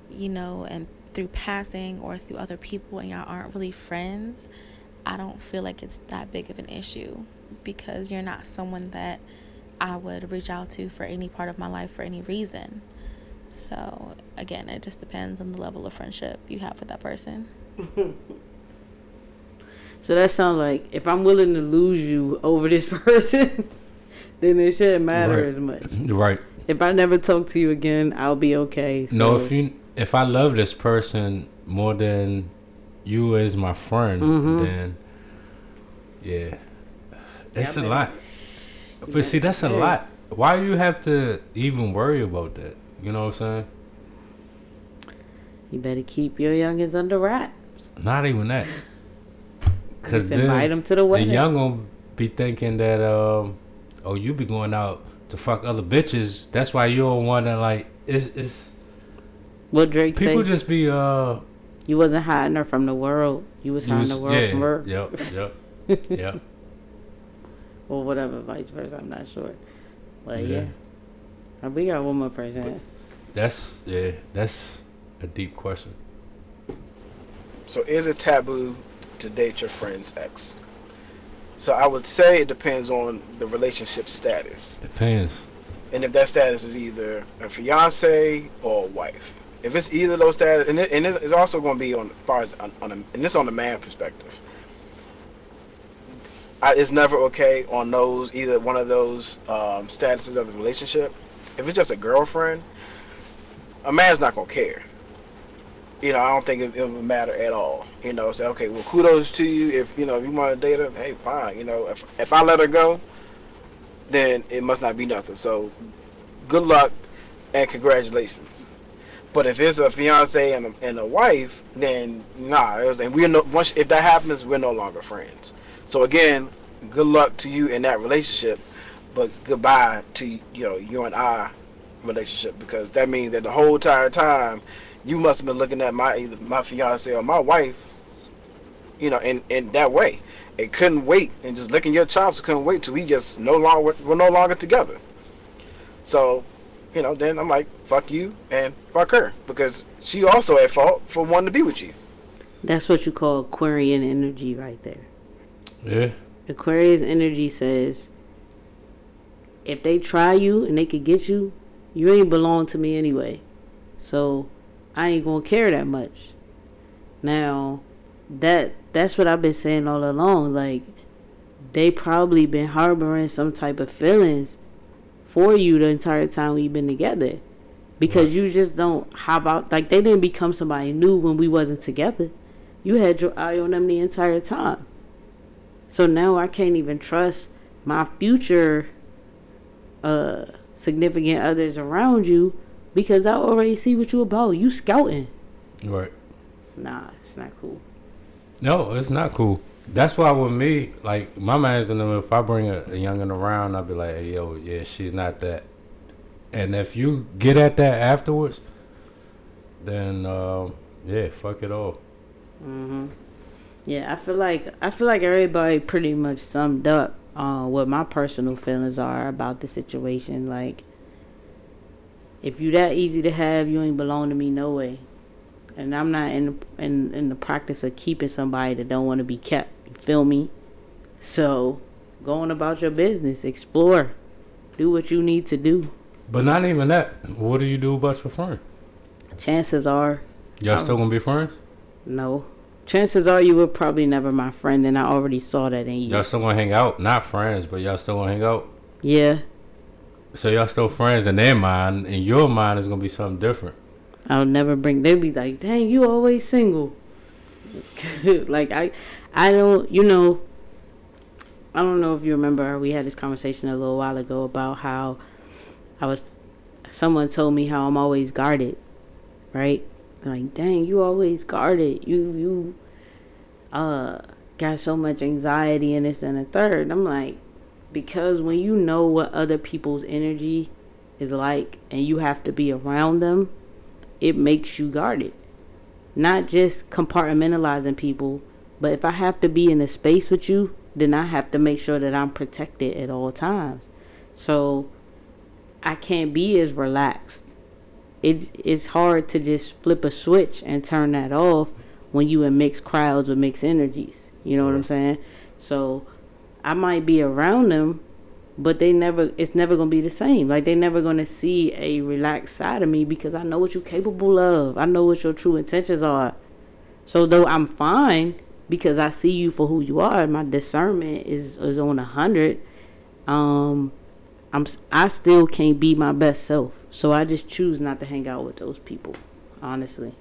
Speaker 6: you know, and through passing or through other people and y'all aren't really friends, I don't feel like it's that big of an issue because you're not someone that I would reach out to for any part of my life for any reason. So again, it just depends on the level of friendship you have with that person. (laughs)
Speaker 2: So that sounds like if I'm willing to lose you over this (laughs) person, then it shouldn't matter
Speaker 1: Right.
Speaker 2: as much.
Speaker 1: Right.
Speaker 2: If I never talk to you again, I'll be okay. So.
Speaker 1: No, if you if I love this person more than you as my friend,
Speaker 2: Mhm.
Speaker 1: then yeah, it's
Speaker 2: Yeah,
Speaker 1: a
Speaker 2: man.
Speaker 1: lot. But see, that's a lot. Why you have to even worry about that? You know what I'm saying?
Speaker 2: You better keep your youngins under wraps.
Speaker 1: Not even that. (laughs) Cause
Speaker 2: Just invite them to the wedding.
Speaker 1: The young gonna be thinking that um, oh, you be going out to fuck other bitches. That's why you don't want to like. It's, it's
Speaker 2: What Drake
Speaker 1: people
Speaker 2: say?
Speaker 1: just be uh.
Speaker 2: You wasn't hiding her from the world. You was
Speaker 1: you
Speaker 2: hiding
Speaker 1: was-
Speaker 2: the world
Speaker 1: yeah,
Speaker 2: from her.
Speaker 1: Yep. Yep. (laughs) yep.
Speaker 2: or whatever, vice versa. I'm not sure. But
Speaker 1: Yeah.
Speaker 2: yeah. Uh, We got one more person.
Speaker 1: That's yeah. That's a deep question.
Speaker 11: So is it taboo to date your friend's ex? So I would say it depends on the relationship status.
Speaker 1: Depends.
Speaker 11: And if that status is either a fiance or a wife. If it's either those status, and, it, and it's also going to be on as far as on, on a, and this on the man perspective. I, it's never okay on those either one of those um, statuses of the relationship. If it's just a girlfriend, a man's not gonna care. You know, I don't think it, it would matter at all. You know, say okay, well, kudos to you. If you know if you want to date her, hey, fine. You know, if if I let her go, then it must not be nothing. So, good luck and congratulations. But if it's a fiance and a, and a wife, then nah. And we're no once if that happens, we're no longer friends. So again, good luck to you in that relationship, but goodbye to you know you and I relationship because that means that the whole entire time you must have been looking at my either my fiance or my wife, you know, in in that way. It couldn't wait and just licking your chops. Couldn't wait till we just no longer we're no longer together. So, you know, then I'm like, fuck you and fuck her because she also at fault for wanting to be with you.
Speaker 2: That's what you call Aquarian energy right there.
Speaker 1: Yeah.
Speaker 2: Aquarius energy says if they try you and they could get you, you ain't belong to me anyway. So I ain't gonna care that much. Now that that's what I've been saying all along. Like they probably been harboring some type of feelings for you the entire time we've been together. Because you just don't hop out like they didn't become somebody new when we wasn't together. You had your eye on them the entire time. So now I can't even trust my future uh significant others around you because I already see what you about. You scouting.
Speaker 1: Right.
Speaker 2: Nah, it's not cool.
Speaker 1: No, it's not cool. That's why with me, like my man's in them. If I bring a, a youngin around, I'll be like, hey, "Yo, yeah, she's not that." And if you get at that afterwards, then um, yeah, fuck it all.
Speaker 2: Mhm. Yeah, I feel like I feel like everybody pretty much summed up uh, what my personal feelings are about the situation. Like, if you that easy to have, you ain't belong to me no way. And I'm not in in in the practice of keeping somebody that don't want to be kept. You feel me? So, going about your business, explore, do what you need to do.
Speaker 1: But not even that. What do you do about your friend?
Speaker 2: Chances are,
Speaker 1: Y'all
Speaker 2: Um,
Speaker 1: still gonna be friends?
Speaker 2: no. Chances are you were probably never my friend, and I already saw that in you.
Speaker 1: Y'all still gonna hang out? Not friends, but y'all still gonna hang out.
Speaker 2: Yeah.
Speaker 1: So y'all still friends in their mind. In your mind, is gonna be something different.
Speaker 2: I'll never bring. They'd be like, "Dang, you always single." (laughs) like I, I don't. You know. I don't know if you remember. We had this conversation a little while ago about how I was. Someone told me how I'm always guarded, right? Like, dang, you always guarded. You you, uh, got so much anxiety and this and the third. I'm like, because when you know what other people's energy is like, and you have to be around them it makes you guarded. Not just compartmentalizing people, but if I have to be in a space with you, then I have to make sure that I'm protected at all times. So I can't be as relaxed. It it's hard to just flip a switch and turn that off when you in mixed crowds with mixed energies. You know what I'm saying? So I might be around them, but they never it's never gonna be the same. Like they never gonna see a relaxed side of me because i know what you're capable of. I know what your true intentions are. So though i'm fine because i see you for who you are my discernment is is on a hundred. Um i'm i still can't be my best self so i just choose not to hang out with those people honestly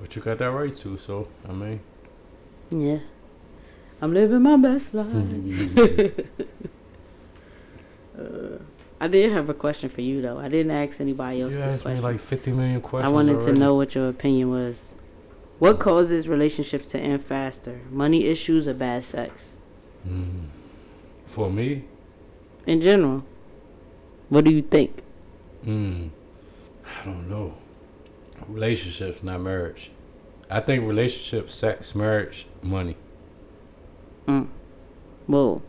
Speaker 1: But you got that right too. So I mean,
Speaker 2: yeah i'm living my best life (laughs) Uh, I did have a question for you though. I didn't ask anybody else
Speaker 1: you
Speaker 2: this question.
Speaker 1: like 50 million questions.
Speaker 2: I wanted
Speaker 1: already.
Speaker 2: to know what your opinion was. What causes relationships to end faster? Money issues or bad sex?
Speaker 1: Mm. For me,
Speaker 2: In general. What do you think?
Speaker 1: mm, I don't know. Relationships, not marriage. I think relationships, sex, marriage, money.
Speaker 2: Mm. Well,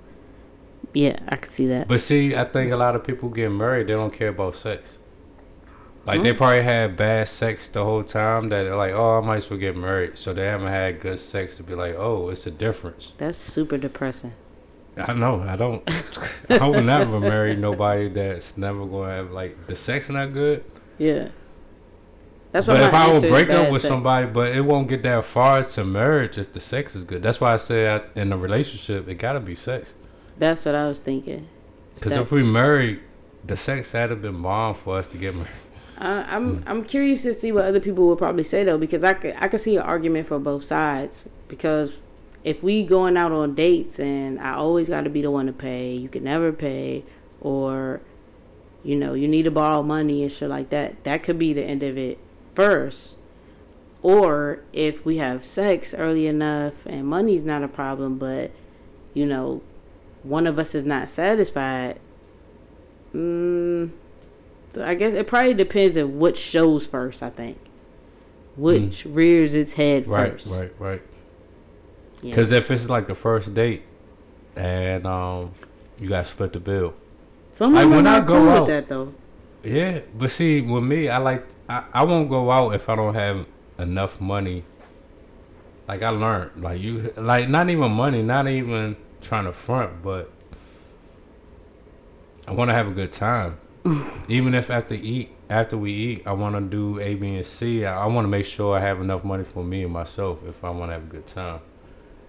Speaker 2: yeah, I can see that.
Speaker 1: But see, I think a lot of people get married, they don't care about sex. Like they
Speaker 2: Mm.
Speaker 1: probably had bad sex the whole time that they're like, oh, I might as well get married. So they haven't had good sex to be like, oh, it's a difference.
Speaker 2: That's super depressing.
Speaker 1: I know. I don't. (laughs) I would never marry nobody that's never going to have like the sex not good.
Speaker 2: Yeah. That's
Speaker 1: what.
Speaker 2: But
Speaker 1: if I would break up with
Speaker 2: sex.
Speaker 1: somebody, but it won't get that far to marriage if the sex is good. That's why I say I, in a relationship, it gotta be sex.
Speaker 2: That's what I was thinking.
Speaker 1: Because if we married, the sex had to been bomb for us to get married.
Speaker 2: I'm I'm curious to see what other people would probably say though, because I could I could see an argument for both sides. Because if we going out on dates and I always got to be the one to pay, you can never pay, or you know you need to borrow money and shit like that. That could be the end of it first. Or if we have sex early enough and money's not a problem, but you know one of us is not satisfied. Mm, I guess it probably depends on what shows first. I think which rears its head.
Speaker 1: Right,
Speaker 2: first.
Speaker 1: right, right.
Speaker 2: Yeah.
Speaker 1: Because if it's like the first date, and um, you got to split the bill.
Speaker 2: Some
Speaker 1: Like, when I go
Speaker 2: cool
Speaker 1: out-
Speaker 2: with that though.
Speaker 1: Yeah, but see, with me, I like I, I won't go out if I don't have enough money. Like I learned, like you, like not even money, not even trying to front, but I want to have a good time. (laughs) even if after eat, after we eat, I want to do A, B, and C. I, I want to make sure I have enough money for me and myself if I want to have a good time.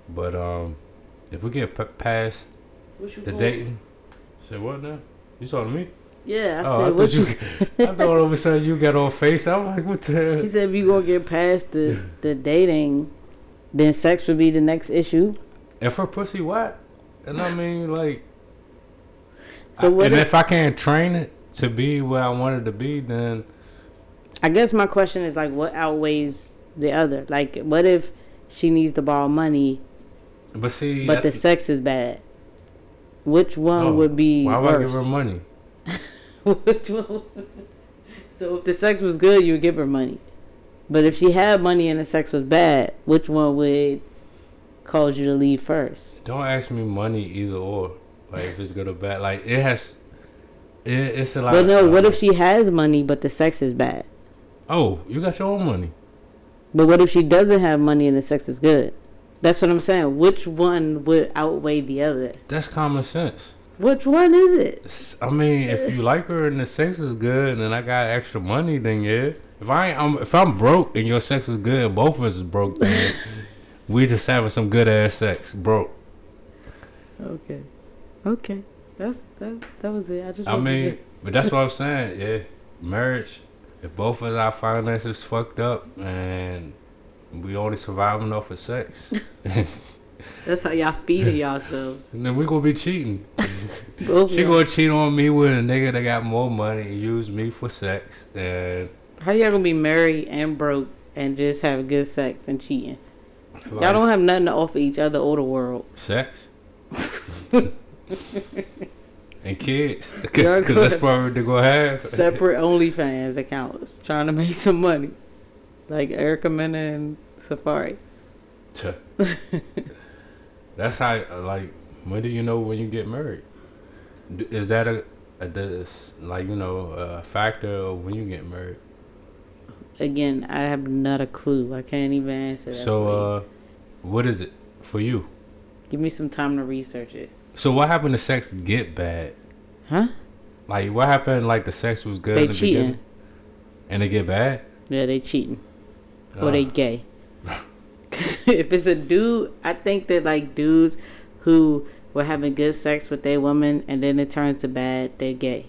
Speaker 1: But um, if we get p- past the dating, say what now? You talking to me?
Speaker 2: Yeah, I
Speaker 1: oh,
Speaker 2: said,
Speaker 1: I
Speaker 2: what
Speaker 1: you. (laughs) I thought all of a sudden you got on face. I'm like, what the? hell?
Speaker 2: He said if you gonna get past the the dating, then sex would be the next issue.
Speaker 1: If her pussy wet, and I mean like,
Speaker 2: So what
Speaker 1: and
Speaker 2: if,
Speaker 1: if I can't train it to be where I wanted to be, then
Speaker 2: I guess my question is like, what outweighs the other? Like, what if she needs to borrow money,
Speaker 1: but see,
Speaker 2: but
Speaker 1: I-
Speaker 2: the sex is bad? Which one
Speaker 1: no,
Speaker 2: would be
Speaker 1: Why would I give her money? (laughs)
Speaker 2: Which one? So if the sex was good, you would give her money. But if she had money and the sex was bad, which one would cause you to leave first?
Speaker 1: Don't ask me money either or. Like if it's good or bad. Like it has. It, it's a lot.
Speaker 2: But no, what if she has money but the sex is bad?
Speaker 1: Oh, you got your own money.
Speaker 2: But what if she doesn't have money and the sex is good? That's what I'm saying. Which one would outweigh the other?
Speaker 1: That's common sense.
Speaker 2: Which one is it?
Speaker 1: I mean, if you like her and the sex is good, and then I got extra money, then yeah. If I I'm, if I'm broke and your sex is good, both of us is broke, then (laughs) we just having some good ass sex, broke.
Speaker 2: Okay. Okay. That's that. That was it. I just.
Speaker 1: I mean, but that's what (laughs) I'm saying. Yeah, marriage. If both of our finances fucked up and we only surviving off of sex, (laughs)
Speaker 2: that's how y'all feeding yourselves.
Speaker 1: And then we gonna be cheating.
Speaker 2: Both
Speaker 1: she
Speaker 2: y'all.
Speaker 1: gonna cheat on me with a nigga that got more money and use me for sex and.
Speaker 2: How y'all gonna be married and broke and just have good sex and cheating? Y'all don't have nothing to offer each other or the world.
Speaker 1: Sex. (laughs) and kids. Because (laughs) that's probably they're going to have.
Speaker 2: Separate OnlyFans accounts trying to make some money, like Erica Mena and
Speaker 1: Safaree. (laughs) That's how, like, when do you know when you get married? Is that a, a this, like, you know, a factor of when you get married?
Speaker 2: Again, I have not a clue. I can't even answer that.
Speaker 1: So, uh, what is it for you?
Speaker 2: give me some time to research it.
Speaker 1: So, what happened to sex get bad?
Speaker 2: Huh?
Speaker 1: Like, what happened, like, the sex was good
Speaker 2: They
Speaker 1: in the
Speaker 2: cheating.
Speaker 1: beginning? And they get bad?
Speaker 2: Yeah, they cheating. Or they
Speaker 1: Ah.
Speaker 2: gay. (laughs) if it's a dude, I think that like dudes who were having good sex with their woman and then it turns to bad, they're gay.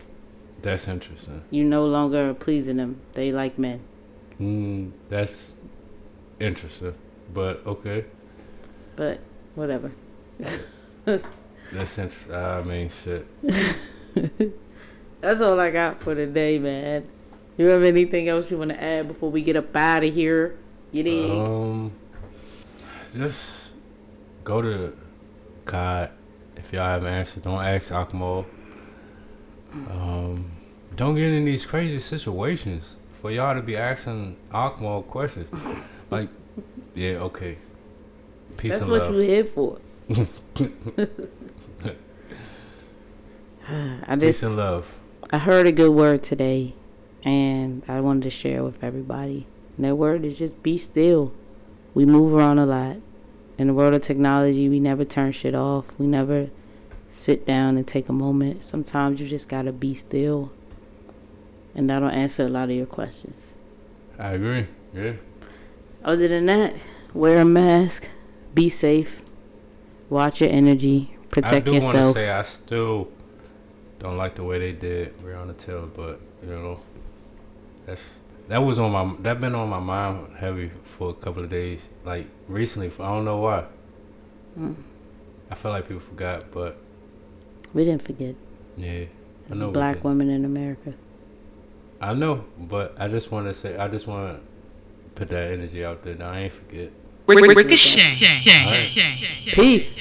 Speaker 1: That's interesting.
Speaker 2: You no longer are pleasing them. They like men.
Speaker 1: Mm, that's interesting. But, okay.
Speaker 2: But whatever.
Speaker 1: That's (laughs) interesting. I mean, shit.
Speaker 2: That's all I got for today, man. You have anything else you want to add before we get up out of here? You need.
Speaker 1: Um, just go to God. If y'all have answered, don't ask Akmal. Um, don't get in these crazy situations for y'all to be asking Akmal questions. (laughs) like, yeah, okay. Peace
Speaker 2: That's
Speaker 1: and
Speaker 2: what
Speaker 1: love.
Speaker 2: you here for. (laughs) (sighs) I just, Peace
Speaker 1: and love.
Speaker 2: I heard a good word today, and I wanted to share with everybody. And that word is just be still. We move around a lot. In the world of technology, we never turn shit off. We never sit down and take a moment. Sometimes you just gotta be still, and that'll answer a lot of your questions.
Speaker 1: I agree. Yeah.
Speaker 2: Other than that, wear a mask, be safe, watch your energy, protect yourself.
Speaker 1: I do want to say I still don't like the way they did Breonna Taylor, but you know, that's that was on my that been on my mind heavy for a couple of days. Like recently, I don't know why.
Speaker 2: Mm.
Speaker 1: I feel like people forgot, but
Speaker 2: We didn't forget.
Speaker 1: yeah, I
Speaker 2: There's
Speaker 1: know.
Speaker 2: black women in America.
Speaker 1: I know, but I just want to say I just want to put that energy out there. That I ain't forget.
Speaker 2: Ricochet.
Speaker 1: All right.
Speaker 2: Peace.